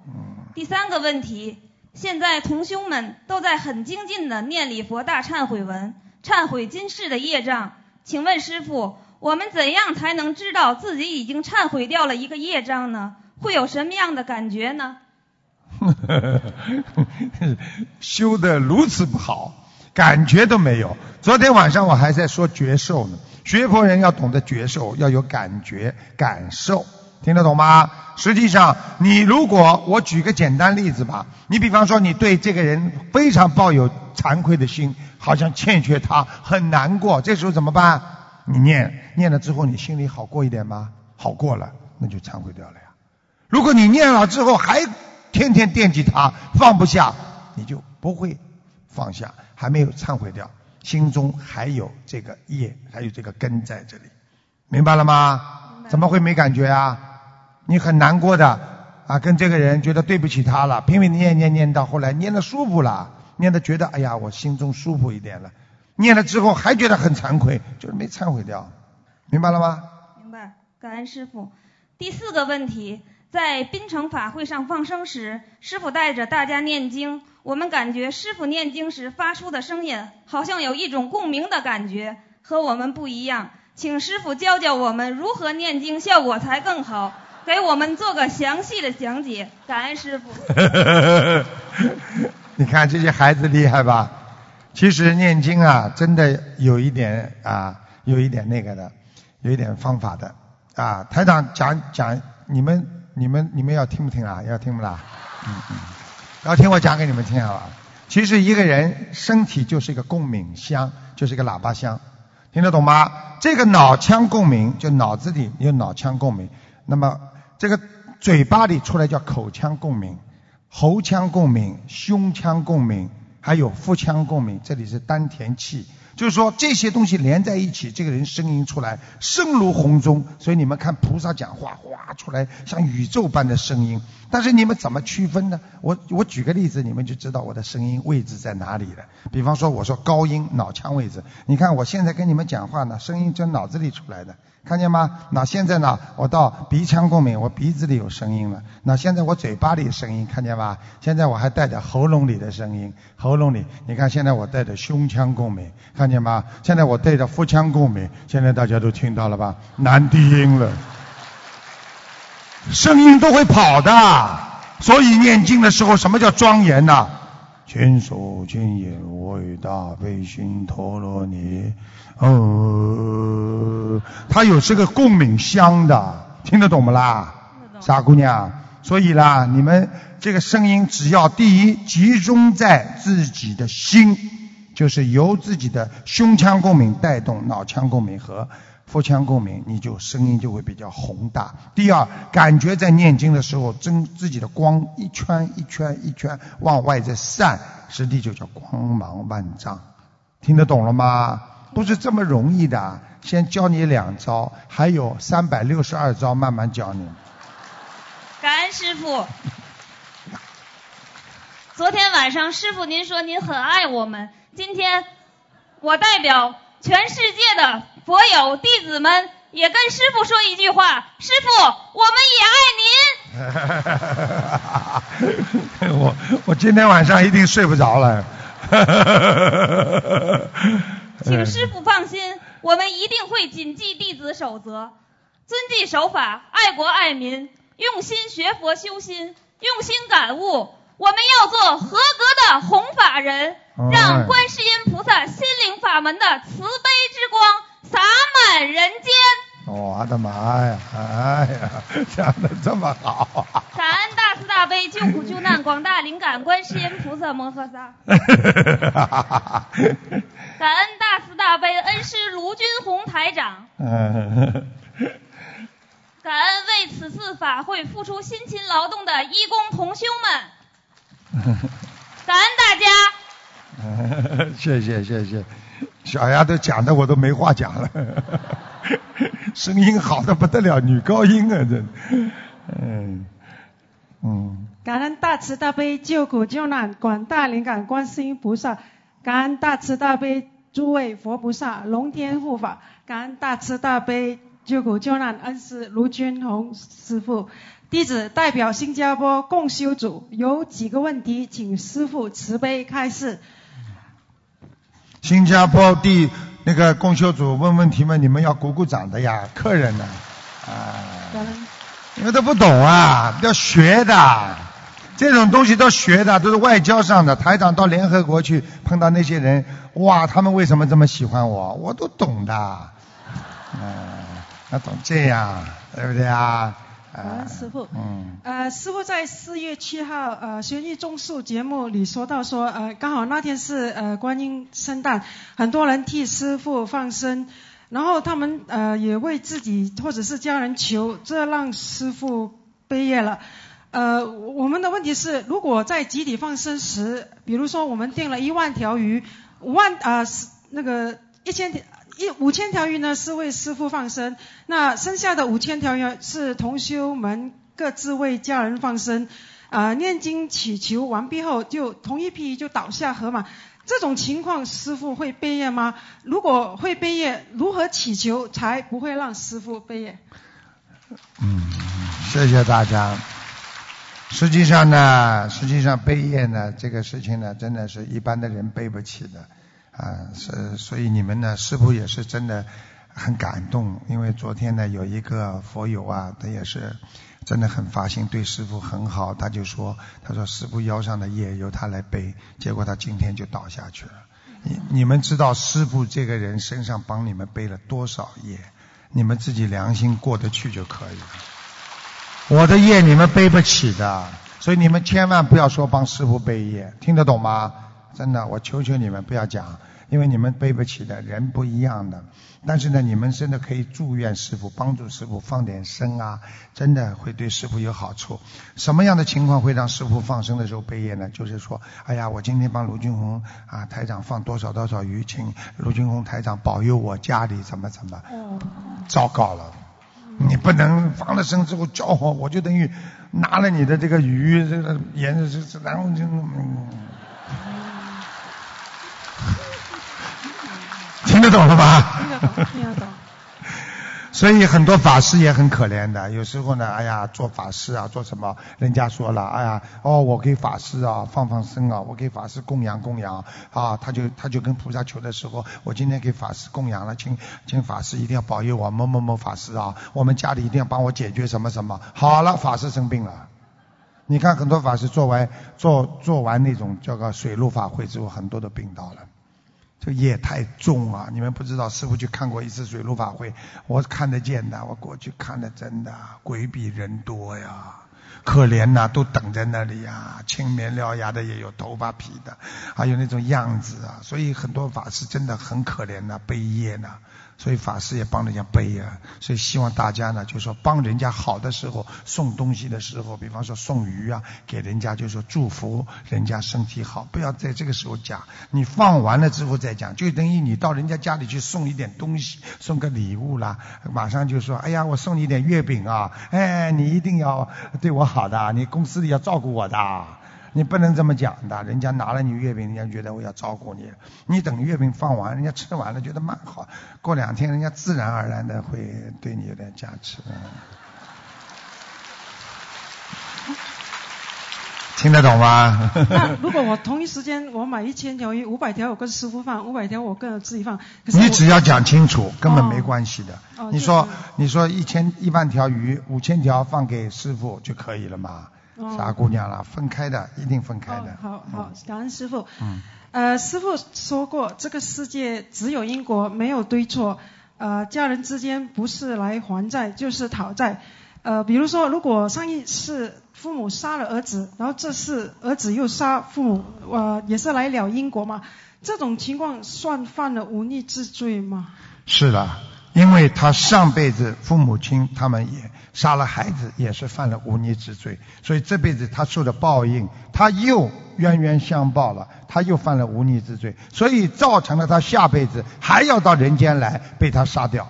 Speaker 3: 第三个问题，现在同修们都在很精进的念礼佛大忏悔文，忏悔今世的业障。请问师傅，我们怎样才能知道自己已经忏悔掉了一个业障呢？会有什么样的感觉呢？
Speaker 1: 修的如此不好，感觉都没有。昨天晚上我还在说觉受呢。学佛人要懂得觉受，要有感觉、感受，听得懂吗？实际上，你如果我举个简单例子吧，你比方说你对这个人非常抱有惭愧的心，好像欠缺他，很难过，这时候怎么办？你念念了之后，你心里好过一点吗？好过了，那就惭愧掉了。如果你念了之后还天天惦记他，放不下，你就不会放下，还没有忏悔掉，心中还有这个业，还有这个根在这里，明白了吗？怎么会没感觉啊？你很难过的啊，跟这个人觉得对不起他了，拼命念念念到后来念的舒服了，念的觉得哎呀，我心中舒服一点了，念了之后还觉得很惭愧，就是没忏悔掉，明白了吗？
Speaker 3: 明白，感恩师傅。第四个问题。在槟城法会上放生时，师傅带着大家念经，我们感觉师傅念经时发出的声音好像有一种共鸣的感觉，和我们不一样。请师傅教教我们如何念经效果才更好，给我们做个详细的讲解。感恩师傅。
Speaker 1: 你看这些孩子厉害吧？其实念经啊，真的有一点啊，有一点那个的，有一点方法的啊。台长讲讲你们。你们你们要听不听啊？要听不啦？嗯嗯，要听我讲给你们听好吧？其实一个人身体就是一个共鸣箱，就是一个喇叭箱，听得懂吗？这个脑腔共鸣，就脑子里有脑腔共鸣，那么这个嘴巴里出来叫口腔共鸣，喉腔共鸣，胸腔共鸣，还有腹腔共鸣，这里是丹田气。就是说这些东西连在一起，这个人声音出来声如洪钟，所以你们看菩萨讲话，哗出来像宇宙般的声音。但是你们怎么区分呢？我我举个例子，你们就知道我的声音位置在哪里了。比方说我说高音脑腔位置，你看我现在跟你们讲话呢，声音从脑子里出来的。看见吗？那现在呢？我到鼻腔共鸣，我鼻子里有声音了。那现在我嘴巴里声音，看见吧？现在我还带着喉咙里的声音，喉咙里，你看现在我带着胸腔共鸣，看见吗？现在我带着腹腔共鸣，现在大家都听到了吧？男低音了，声音都会跑的。所以念经的时候，什么叫庄严呢？千手千眼为大悲心陀罗尼。哦，它有这个共鸣香的，听得懂不啦？傻姑娘，所以啦，你们这个声音只要第一集中在自己的心，就是由自己的胸腔共鸣带动脑腔共鸣和腹腔共鸣，你就声音就会比较宏大。第二，感觉在念经的时候，真自己的光一圈一圈一圈往外在散，实际就叫光芒万丈。听得懂了吗？不是这么容易的，先教你两招，还有三百六十二招慢慢教你。
Speaker 9: 感恩师傅。昨天晚上师傅您说您很爱我们，今天我代表全世界的佛友弟子们也跟师傅说一句话：师傅，我们
Speaker 1: 也爱您。我我今天晚上一定睡不着了。
Speaker 9: 请师傅放心，我们一定会谨记弟子守则，遵纪守法，爱国爱民，用心学佛修心，用心感悟。我们要做合格的弘法人，让观世音菩萨心灵法门的慈悲之光洒满人间。
Speaker 1: 我的妈呀！哎呀，讲的这么好。
Speaker 9: 感恩大慈大悲救苦救难广大灵感观世音菩萨摩诃萨。感恩大慈大悲恩师卢军宏台长。感恩为此次法会付出辛勤劳动的义工同修们。感恩大
Speaker 1: 家。谢 谢谢谢，小丫头讲的我都没话讲了，声音好的不得了，女高音啊，这，嗯
Speaker 10: 嗯。感恩大慈大悲救苦救难广大灵感观世音菩萨。感恩大慈大悲诸位佛菩萨龙天护法，感恩大慈大悲救苦救难恩师卢军宏师傅，弟子代表新加坡共修组有几个问题，请师傅慈悲开示。
Speaker 1: 新加坡第那个共修组问问题嘛，你们要鼓鼓掌的呀，客人呢？啊，你们都不懂啊，要学的。这种东西都学的，都是外交上的。台长到联合国去碰到那些人，哇，他们为什么这么喜欢我？我都懂的，嗯，那懂这样，对不对啊？
Speaker 10: 啊，师傅，嗯，呃，师傅在四月七号呃玄玉种树节目里说到说，呃，刚好那天是呃观音圣诞，很多人替师傅放生，然后他们呃也为自己或者是家人求，这让师傅悲业了。呃，我们的问题是，如果在集体放生时，比如说我们订了一万条鱼，五万啊是那个一千条一五千条鱼呢是为师傅放生，那剩下的五千条鱼是同修们各自为家人放生，啊念经祈求完毕后就同一批就倒下河嘛，这种情况师傅会背业吗？如果会背业，如何祈求才不会让师傅背业？
Speaker 1: 嗯，谢谢大家。实际上呢，实际上背业呢，这个事情呢，真的是一般的人背不起的啊。是，所以你们呢，师傅也是真的很感动，因为昨天呢，有一个佛友啊，他也是真的很发心，对师傅很好，他就说，他说师傅腰上的业由他来背，结果他今天就倒下去了。你你们知道师傅这个人身上帮你们背了多少业？你们自己良心过得去就可以了。我的业你们背不起的，所以你们千万不要说帮师傅背业，听得懂吗？真的，我求求你们不要讲，因为你们背不起的，人不一样的。但是呢，你们真的可以祝愿师傅，帮助师傅放点生啊，真的会对师傅有好处。什么样的情况会让师傅放生的时候背业呢？就是说，哎呀，我今天帮卢俊宏啊台长放多少多少鱼，请卢俊宏台长保佑我家里怎么怎么。糟糕了，你不能放了生之后叫我，我就等于拿了你的这个鱼，这个沿着这然后就嗯。得懂了吗？
Speaker 10: 听得懂，听得懂。
Speaker 1: 所以很多法师也很可怜的，有时候呢，哎呀，做法事啊，做什么？人家说了，哎呀，哦，我给法师啊放放生啊，我给法师供养供养啊，他就他就跟菩萨求的时候，我今天给法师供养了，请请法师一定要保佑我某某某法师啊，我们家里一定要帮我解决什么什么。好了，法师生病了，你看很多法师做完做做完那种叫个水陆法会之后，很多都病倒了。这业太重啊！你们不知道，师傅去看过一次水陆法会，我看得见的，我过去看的真的鬼比人多呀，可怜呐，都等在那里呀，青面獠牙的也有，头发披的，还有那种样子啊，所以很多法师真的很可怜呐，悲业呐。所以法师也帮人家背啊，所以希望大家呢，就说帮人家好的时候，送东西的时候，比方说送鱼啊，给人家就说祝福人家身体好，不要在这个时候讲，你放完了之后再讲，就等于你到人家家里去送一点东西，送个礼物啦，马上就说，哎呀，我送你点月饼啊，哎，你一定要对我好的，你公司里要照顾我的。你不能这么讲的，人家拿了你月饼，人家觉得我要照顾你。你等月饼放完，人家吃完了觉得蛮好，过两天人家自然而然的会对你有点加持。听得懂吗？
Speaker 10: 那如果我同一时间我买一千条鱼，五百条我跟师傅放，五百条我跟自己放。
Speaker 1: 你只要讲清楚，根本没关系的。你说你说一千一万条鱼，五千条放给师傅就可以了嘛？傻姑娘了，分开的，一定分开的。
Speaker 10: 好好，感恩师傅。嗯。呃，师傅说过，这个世界只有因果，没有对错。呃，家人之间不是来还债，就是讨债。呃，比如说，如果上一世父母杀了儿子，然后这次儿子又杀父母，呃，也是来了因果嘛？这种情况算犯了忤逆之罪吗？
Speaker 1: 是的。因为他上辈子父母亲他们也杀了孩子，也是犯了忤逆之罪，所以这辈子他受的报应，他又冤冤相报了，他又犯了忤逆之罪，所以造成了他下辈子还要到人间来被他杀掉。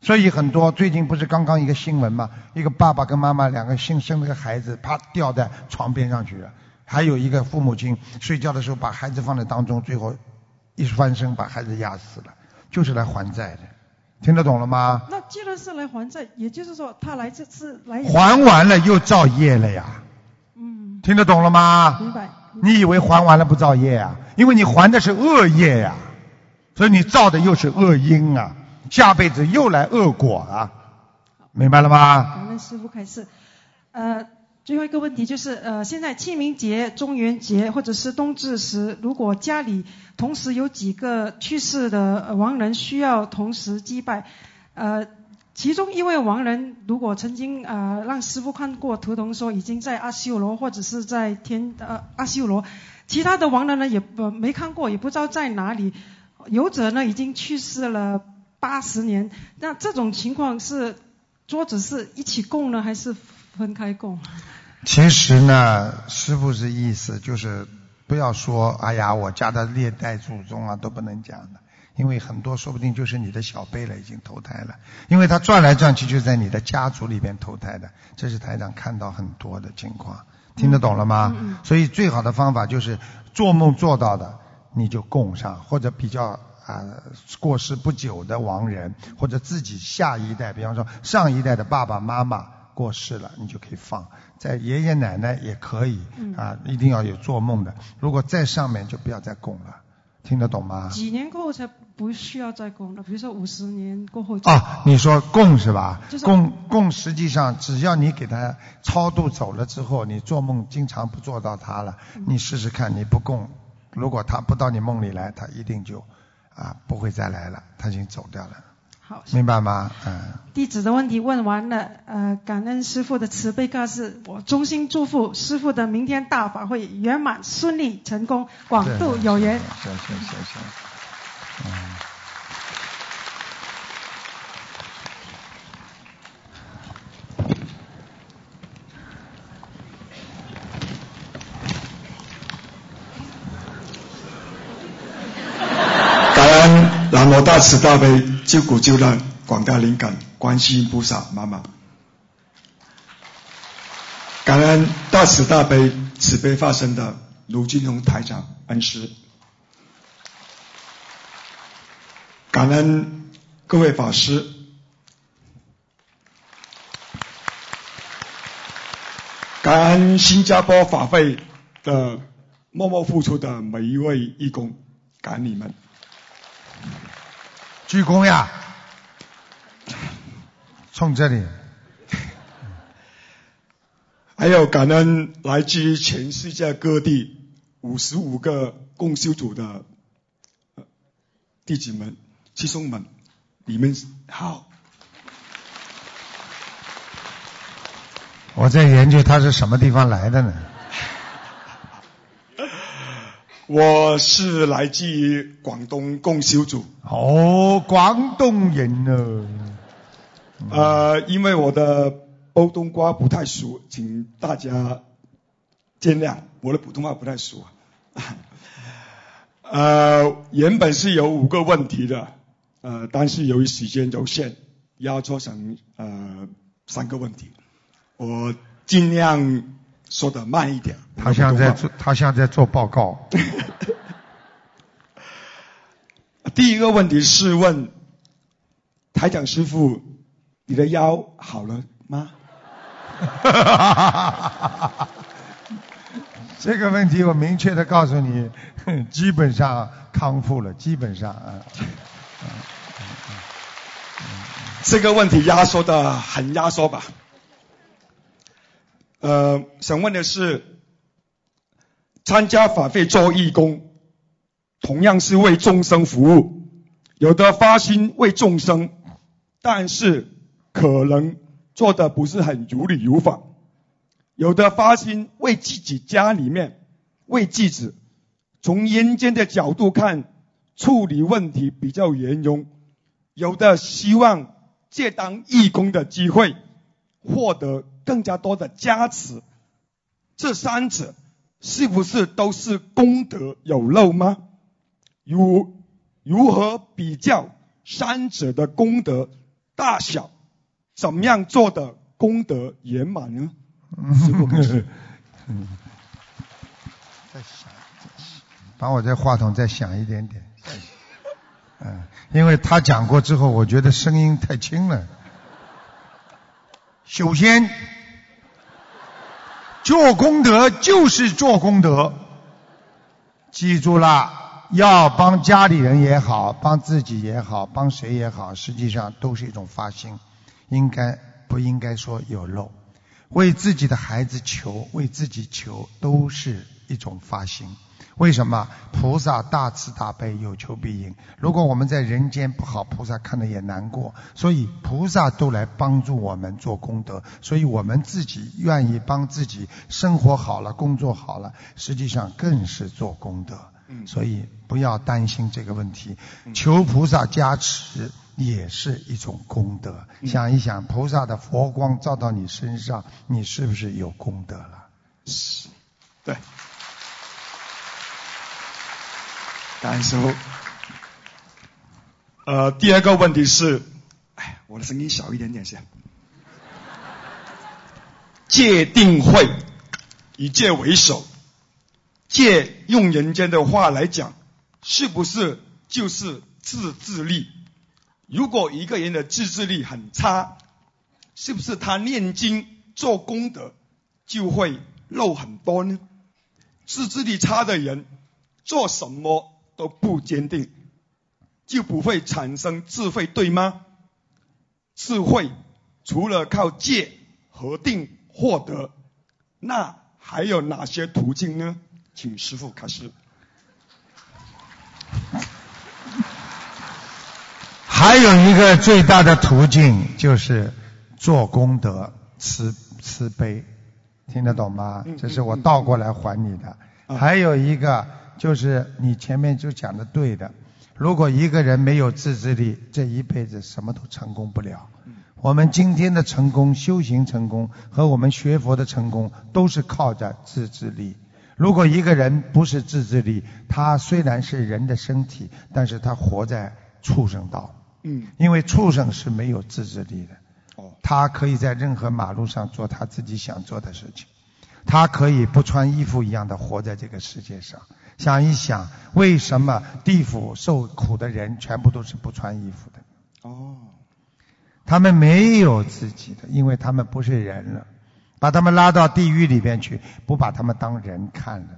Speaker 1: 所以很多最近不是刚刚一个新闻嘛，一个爸爸跟妈妈两个新生了个孩子，啪掉在床边上去了，还有一个父母亲睡觉的时候把孩子放在当中，最后一翻身把孩子压死了，就是来还债的。听得懂了吗？
Speaker 10: 那既然是来还债，也就是说他来这次来
Speaker 1: 还完了又造业了呀。嗯。听得懂了
Speaker 10: 吗？明白。
Speaker 1: 你以为还完了不造业啊？因为你还的是恶业呀，所以你造的又是恶因啊，下辈子又来恶果啊。明白了吗？
Speaker 10: 感恩师傅开示。呃。最后一个问题就是，呃，现在清明节、中元节或者是冬至时，如果家里同时有几个去世的亡人需要同时祭拜，呃，其中一位亡人如果曾经呃让师傅看过图腾说已经在阿修罗或者是在天呃阿修罗，其他的亡人呢也不没看过，也不知道在哪里，有者呢已经去世了八十年，那这种情况是桌子是一起供呢，还是分开供？
Speaker 1: 其实呢，师傅是意思就是不要说，哎呀，我家的历代祖宗啊都不能讲的，因为很多说不定就是你的小辈了，已经投胎了，因为他转来转去就在你的家族里边投胎的，这是台长看到很多的情况，听得懂了吗？所以最好的方法就是做梦做到的你就供上，或者比较啊过世不久的亡人，或者自己下一代，比方说上一代的爸爸妈妈。过世了，你就可以放在爷爷奶奶也可以啊，一定要有做梦的。如果在上面就不要再供了，听得懂吗？
Speaker 10: 几年过后才不需要再供了，比如说五十年过后。
Speaker 1: 啊，你说供是吧？供供，实际上只要你给他超度走了之后，你做梦经常不做到他了，你试试看，你不供，如果他不到你梦里来，他一定就啊不会再来了，他已经走掉了。
Speaker 10: 好，
Speaker 1: 明白吗？嗯。
Speaker 10: 弟子的问题问完了，呃，感恩师父的慈悲告示，我衷心祝福师父的明天大法会圆满顺利成功，广度有缘。
Speaker 1: 行行行行。
Speaker 11: 感恩南无大慈大悲救苦救难广大灵感观世音菩萨妈妈，感恩大慈大悲慈悲化身的卢金红台长恩师，感恩各位法师，感恩新加坡法会的默默付出的每一位义工，感恩你们。
Speaker 1: 鞠躬呀，冲这里。
Speaker 11: 还有感恩来自于全世界各地五十五个共修组的呃弟子们、师兄们，你们好。
Speaker 1: 我在研究他是什么地方来的呢？
Speaker 11: 我是来自于广东供销组。
Speaker 1: 哦，广东人呢？
Speaker 11: 呃，因为我的煲冬瓜不太熟，请大家见谅，我的普通话不太熟。呃，原本是有五个问题的，呃，但是由于时间有限，压缩成呃三个问题，我尽量说的慢一点。
Speaker 1: 他像在做，他像在做报告。
Speaker 11: 第一个问题是问台长师傅，你的腰好了吗？
Speaker 1: 这个问题我明确的告诉你，基本上康复了，基本上啊。
Speaker 11: 这个问题压缩的很压缩吧？呃，想问的是，参加法会做义工，同样是为众生服务，有的发心为众生，但是可能做的不是很如理如法；有的发心为自己家里面，为自己，从人间的角度看，处理问题比较圆融；有的希望借当义工的机会，获得更加多的加持。这三者是不是都是功德有漏吗？如如何比较三者的功德大小？怎么样做的功德圆满呢？师傅开始。
Speaker 1: 嗯，再想，把我这话筒再响一点点。嗯，因为他讲过之后，我觉得声音太轻了。首先，做功德就是做功德，记住了，要帮家里人也好，帮自己也好，帮谁也好，实际上都是一种发心，应该不应该说有漏？为自己的孩子求，为自己求，都是一种发心。为什么？菩萨大慈大悲，有求必应。如果我们在人间不好，菩萨看了也难过。所以菩萨都来帮助我们做功德，所以我们自己愿意帮自己生活好了，工作好了，实际上更是做功德。所以不要担心这个问题，求菩萨加持也是一种功德。想一想，菩萨的佛光照到你身上，你是不是有功德了？
Speaker 11: 是，对。感恩师傅。呃，第二个问题是，哎，我的声音小一点点先。戒定慧，以戒为首。戒用人间的话来讲，是不是就是自制力？如果一个人的自制力很差，是不是他念经做功德就会漏很多呢？自制力差的人做什么都不坚定，就不会产生智慧，对吗？智慧除了靠戒和定获得，那还有哪些途径呢？请师傅开始。
Speaker 1: 还有一个最大的途径就是做功德、慈慈悲，听得懂吗？这是我倒过来还你的。还有一个就是你前面就讲的对的，如果一个人没有自制力，这一辈子什么都成功不了。我们今天的成功、修行成功和我们学佛的成功，都是靠着自制力。如果一个人不是自制力，他虽然是人的身体，但是他活在畜生道。
Speaker 11: 嗯，
Speaker 1: 因为畜生是没有自制力的。
Speaker 11: 哦，
Speaker 1: 他可以在任何马路上做他自己想做的事情，他可以不穿衣服一样的活在这个世界上。想一想，为什么地府受苦的人全部都是不穿衣服的？
Speaker 11: 哦，
Speaker 1: 他们没有自己的，因为他们不是人了，把他们拉到地狱里边去，不把他们当人看了。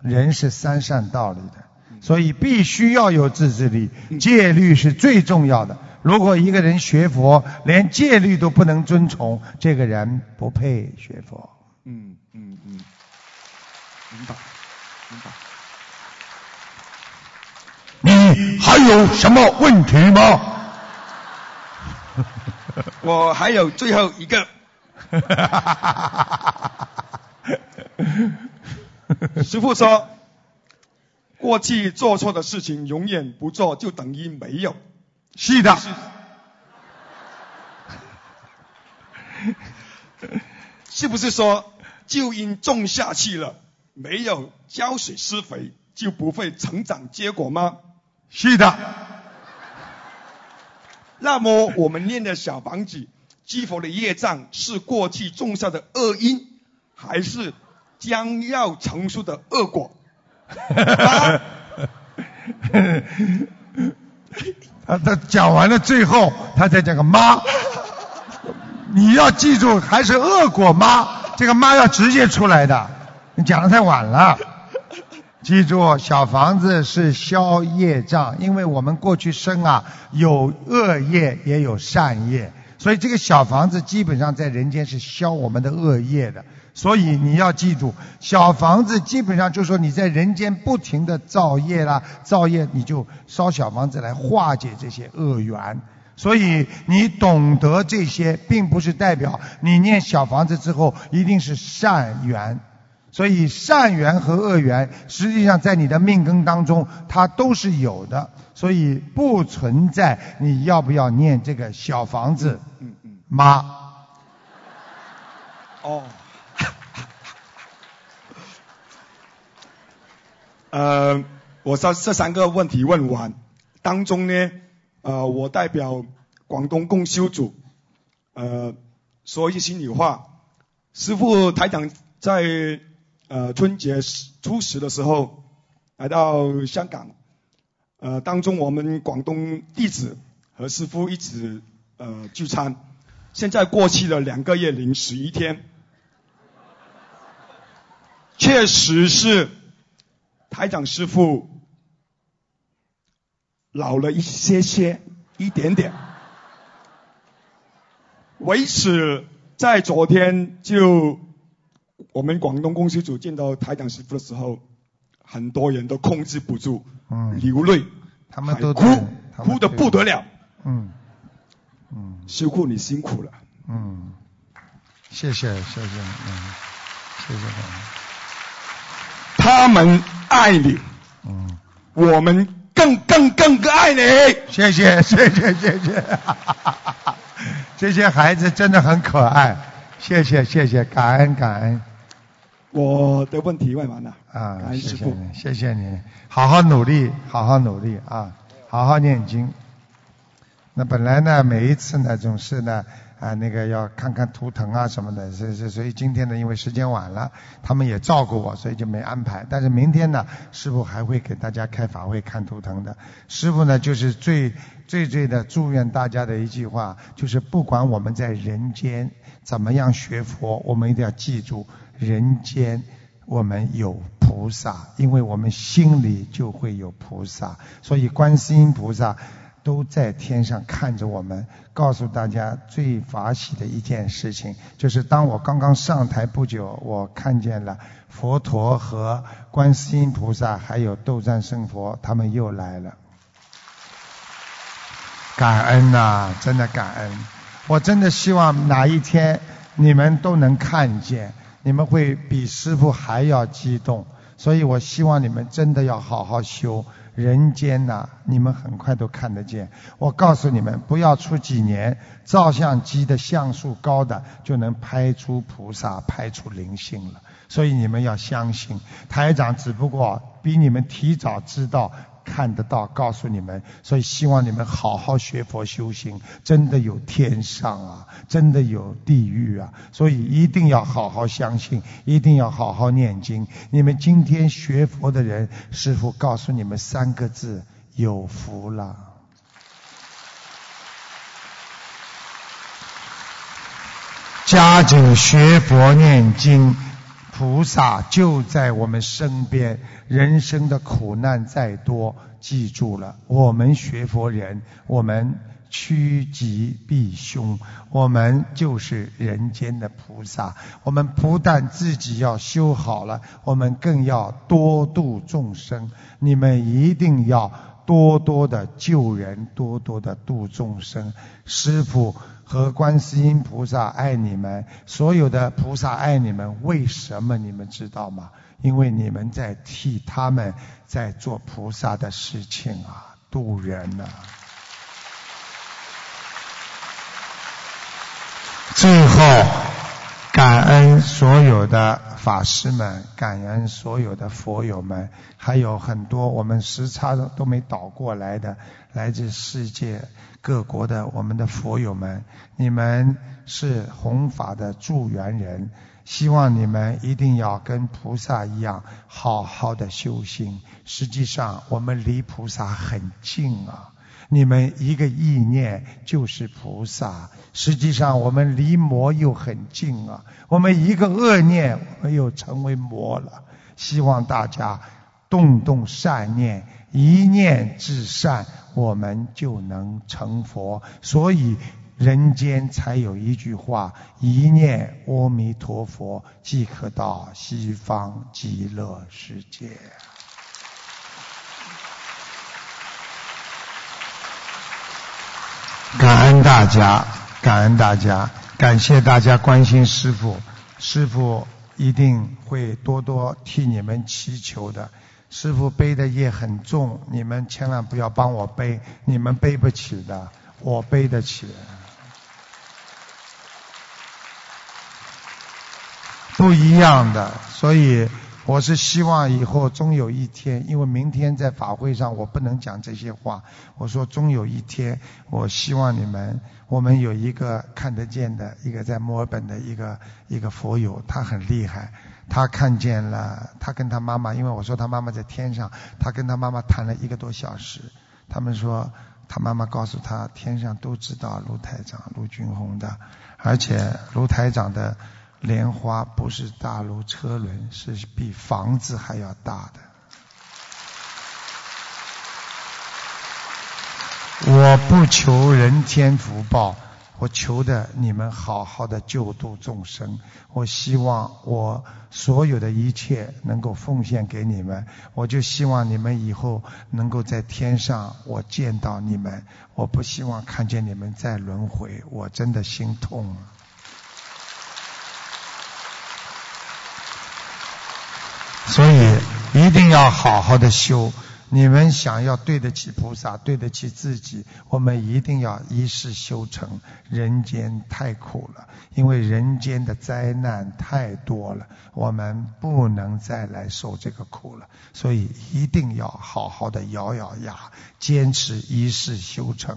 Speaker 1: 人是三善道理的，所以必须要有自制力，戒律是最重要的。如果一个人学佛连戒律都不能遵从，这个人不配学佛。
Speaker 11: 嗯嗯嗯，明白明白。
Speaker 1: 你还有什么问题吗？
Speaker 11: 我还有最后一个。师傅说，过去做错的事情永远不做，就等于没有。
Speaker 1: 是的。
Speaker 11: 是 不是说，就因种下去了，没有浇水施肥，就不会成长结果吗？
Speaker 1: 是的。
Speaker 11: 那么我们念的小房子，积佛的业障是过去种下的恶因，还是将要成熟的恶果？
Speaker 1: 他他讲完了最后，他再讲个妈，你要记住，还是恶果妈，这个妈要直接出来的，你讲的太晚了。记住，小房子是消业障，因为我们过去生啊有恶业也有善业，所以这个小房子基本上在人间是消我们的恶业的。所以你要记住，小房子基本上就说你在人间不停的造业啦，造业你就烧小房子来化解这些恶缘。所以你懂得这些，并不是代表你念小房子之后一定是善缘。所以善缘和恶缘，实际上在你的命根当中，它都是有的，所以不存在你要不要念这个小房子。
Speaker 11: 嗯嗯。
Speaker 1: 妈。
Speaker 11: 哦。呃，我这这三个问题问完，当中呢，呃，我代表广东共修组，呃，说一句心里话，师傅台长在呃春节初十的时候来到香港，呃，当中我们广东弟子和师傅一起呃聚餐，现在过去了两个月零十一天，确实是。台长师傅老了一些些，一点点。为此，在昨天就我们广东公司组见到台长师傅的时候，很多人都控制不住，流泪，
Speaker 1: 他们都
Speaker 11: 哭，哭的不得了。
Speaker 1: 嗯嗯，
Speaker 11: 修库你辛苦了。
Speaker 1: 嗯，谢谢谢谢，嗯，谢谢
Speaker 11: 他们。爱你，嗯，我们更更更更爱你。
Speaker 1: 谢谢谢谢谢谢，这些孩子真的很可爱，谢谢谢谢，感恩感恩。
Speaker 11: 我的问题问完了
Speaker 1: 啊，谢谢你谢谢你，好好努力好好努力啊，好好念经。那本来呢，每一次呢总是呢。啊，那个要看看图腾啊什么的，所以所以今天呢，因为时间晚了，他们也照顾我，所以就没安排。但是明天呢，师傅还会给大家开法会看图腾的。师傅呢，就是最最最的祝愿大家的一句话，就是不管我们在人间怎么样学佛，我们一定要记住，人间我们有菩萨，因为我们心里就会有菩萨，所以观世音菩萨。都在天上看着我们，告诉大家最法喜的一件事情，就是当我刚刚上台不久，我看见了佛陀和观世音菩萨还有斗战胜佛，他们又来了。感恩呐，真的感恩！我真的希望哪一天你们都能看见，你们会比师傅还要激动。所以我希望你们真的要好好修。人间呐、你们很快都看得见。我告诉你们，不要出几年，照相机的像素高的就能拍出菩萨，拍出灵性了。所以你们要相信，台长只不过比你们提早知道。看得到，告诉你们，所以希望你们好好学佛修行，真的有天上啊，真的有地狱啊，所以一定要好好相信，一定要好好念经。你们今天学佛的人，师傅告诉你们三个字：有福了。加紧学佛念经。菩萨就在我们身边，人生的苦难再多，记住了，我们学佛人，我们趋吉避凶，我们就是人间的菩萨。我们不但自己要修好了，我们更要多度众生。你们一定要多多的救人，多多的度众生。师父。和观世音菩萨爱你们，所有的菩萨爱你们，为什么你们知道吗？因为你们在替他们在做菩萨的事情啊，渡人啊。最后，感恩所有的法师们，感恩所有的佛友们，还有很多我们时差都没倒过来的，来自世界。各国的我们的佛友们，你们是弘法的助缘人，希望你们一定要跟菩萨一样，好好的修行。实际上，我们离菩萨很近啊！你们一个意念就是菩萨。实际上，我们离魔又很近啊！我们一个恶念，我们又成为魔了。希望大家动动善念。一念至善，我们就能成佛。所以人间才有一句话：一念阿弥陀佛，即可到西方极乐世界。感恩大家，感恩大家，感谢大家关心师父，师父一定会多多替你们祈求的。师傅背的业很重，你们千万不要帮我背，你们背不起的，我背得起。不一样的，所以我是希望以后终有一天，因为明天在法会上我不能讲这些话，我说终有一天，我希望你们，我们有一个看得见的一个在墨尔本的一个一个佛友，他很厉害。他看见了，他跟他妈妈，因为我说他妈妈在天上，他跟他妈妈谈了一个多小时。他们说，他妈妈告诉他，天上都知道卢台长、卢俊红的，而且卢台长的莲花不是大如车轮，是比房子还要大的。我不求人间福报。我求的你们好好的救度众生，我希望我所有的一切能够奉献给你们，我就希望你们以后能够在天上我见到你们，我不希望看见你们再轮回，我真的心痛啊。所以一定要好好的修。你们想要对得起菩萨，对得起自己，我们一定要一世修成。人间太苦了，因为人间的灾难太多了，我们不能再来受这个苦了。所以一定要好好的咬咬牙，坚持一世修成，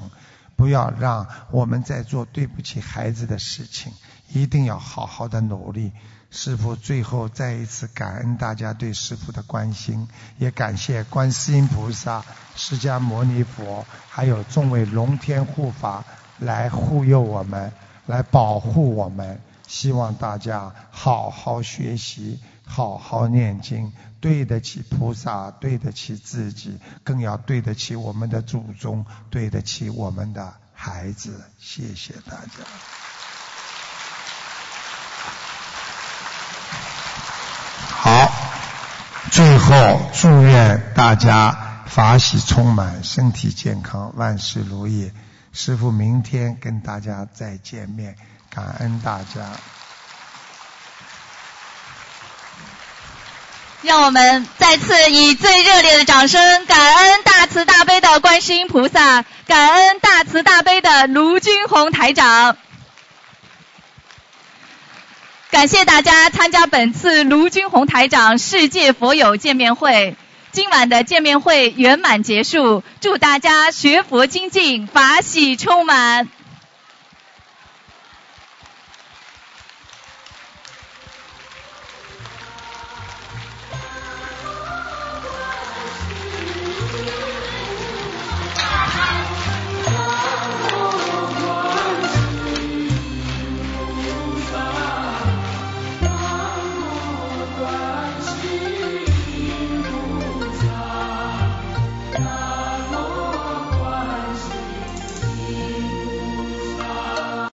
Speaker 1: 不要让我们在做对不起孩子的事情。一定要好好的努力。师父最后再一次感恩大家对师父的关心，也感谢观世音菩萨、释迦牟尼佛，还有众位龙天护法来护佑我们，来保护我们。希望大家好好学习，好好念经，对得起菩萨，对得起自己，更要对得起我们的祖宗，对得起我们的孩子。谢谢大家。好，最后祝愿大家法喜充满，身体健康，万事如意。师傅明天跟大家再见面，感恩大家。
Speaker 5: 让我们再次以最热烈的掌声，感恩大慈大悲的观世音菩萨，感恩大慈大悲的卢军红台长。感谢大家参加本次卢军红台长世界佛友见面会。今晚的见面会圆满结束，祝大家学佛精进，法喜充满。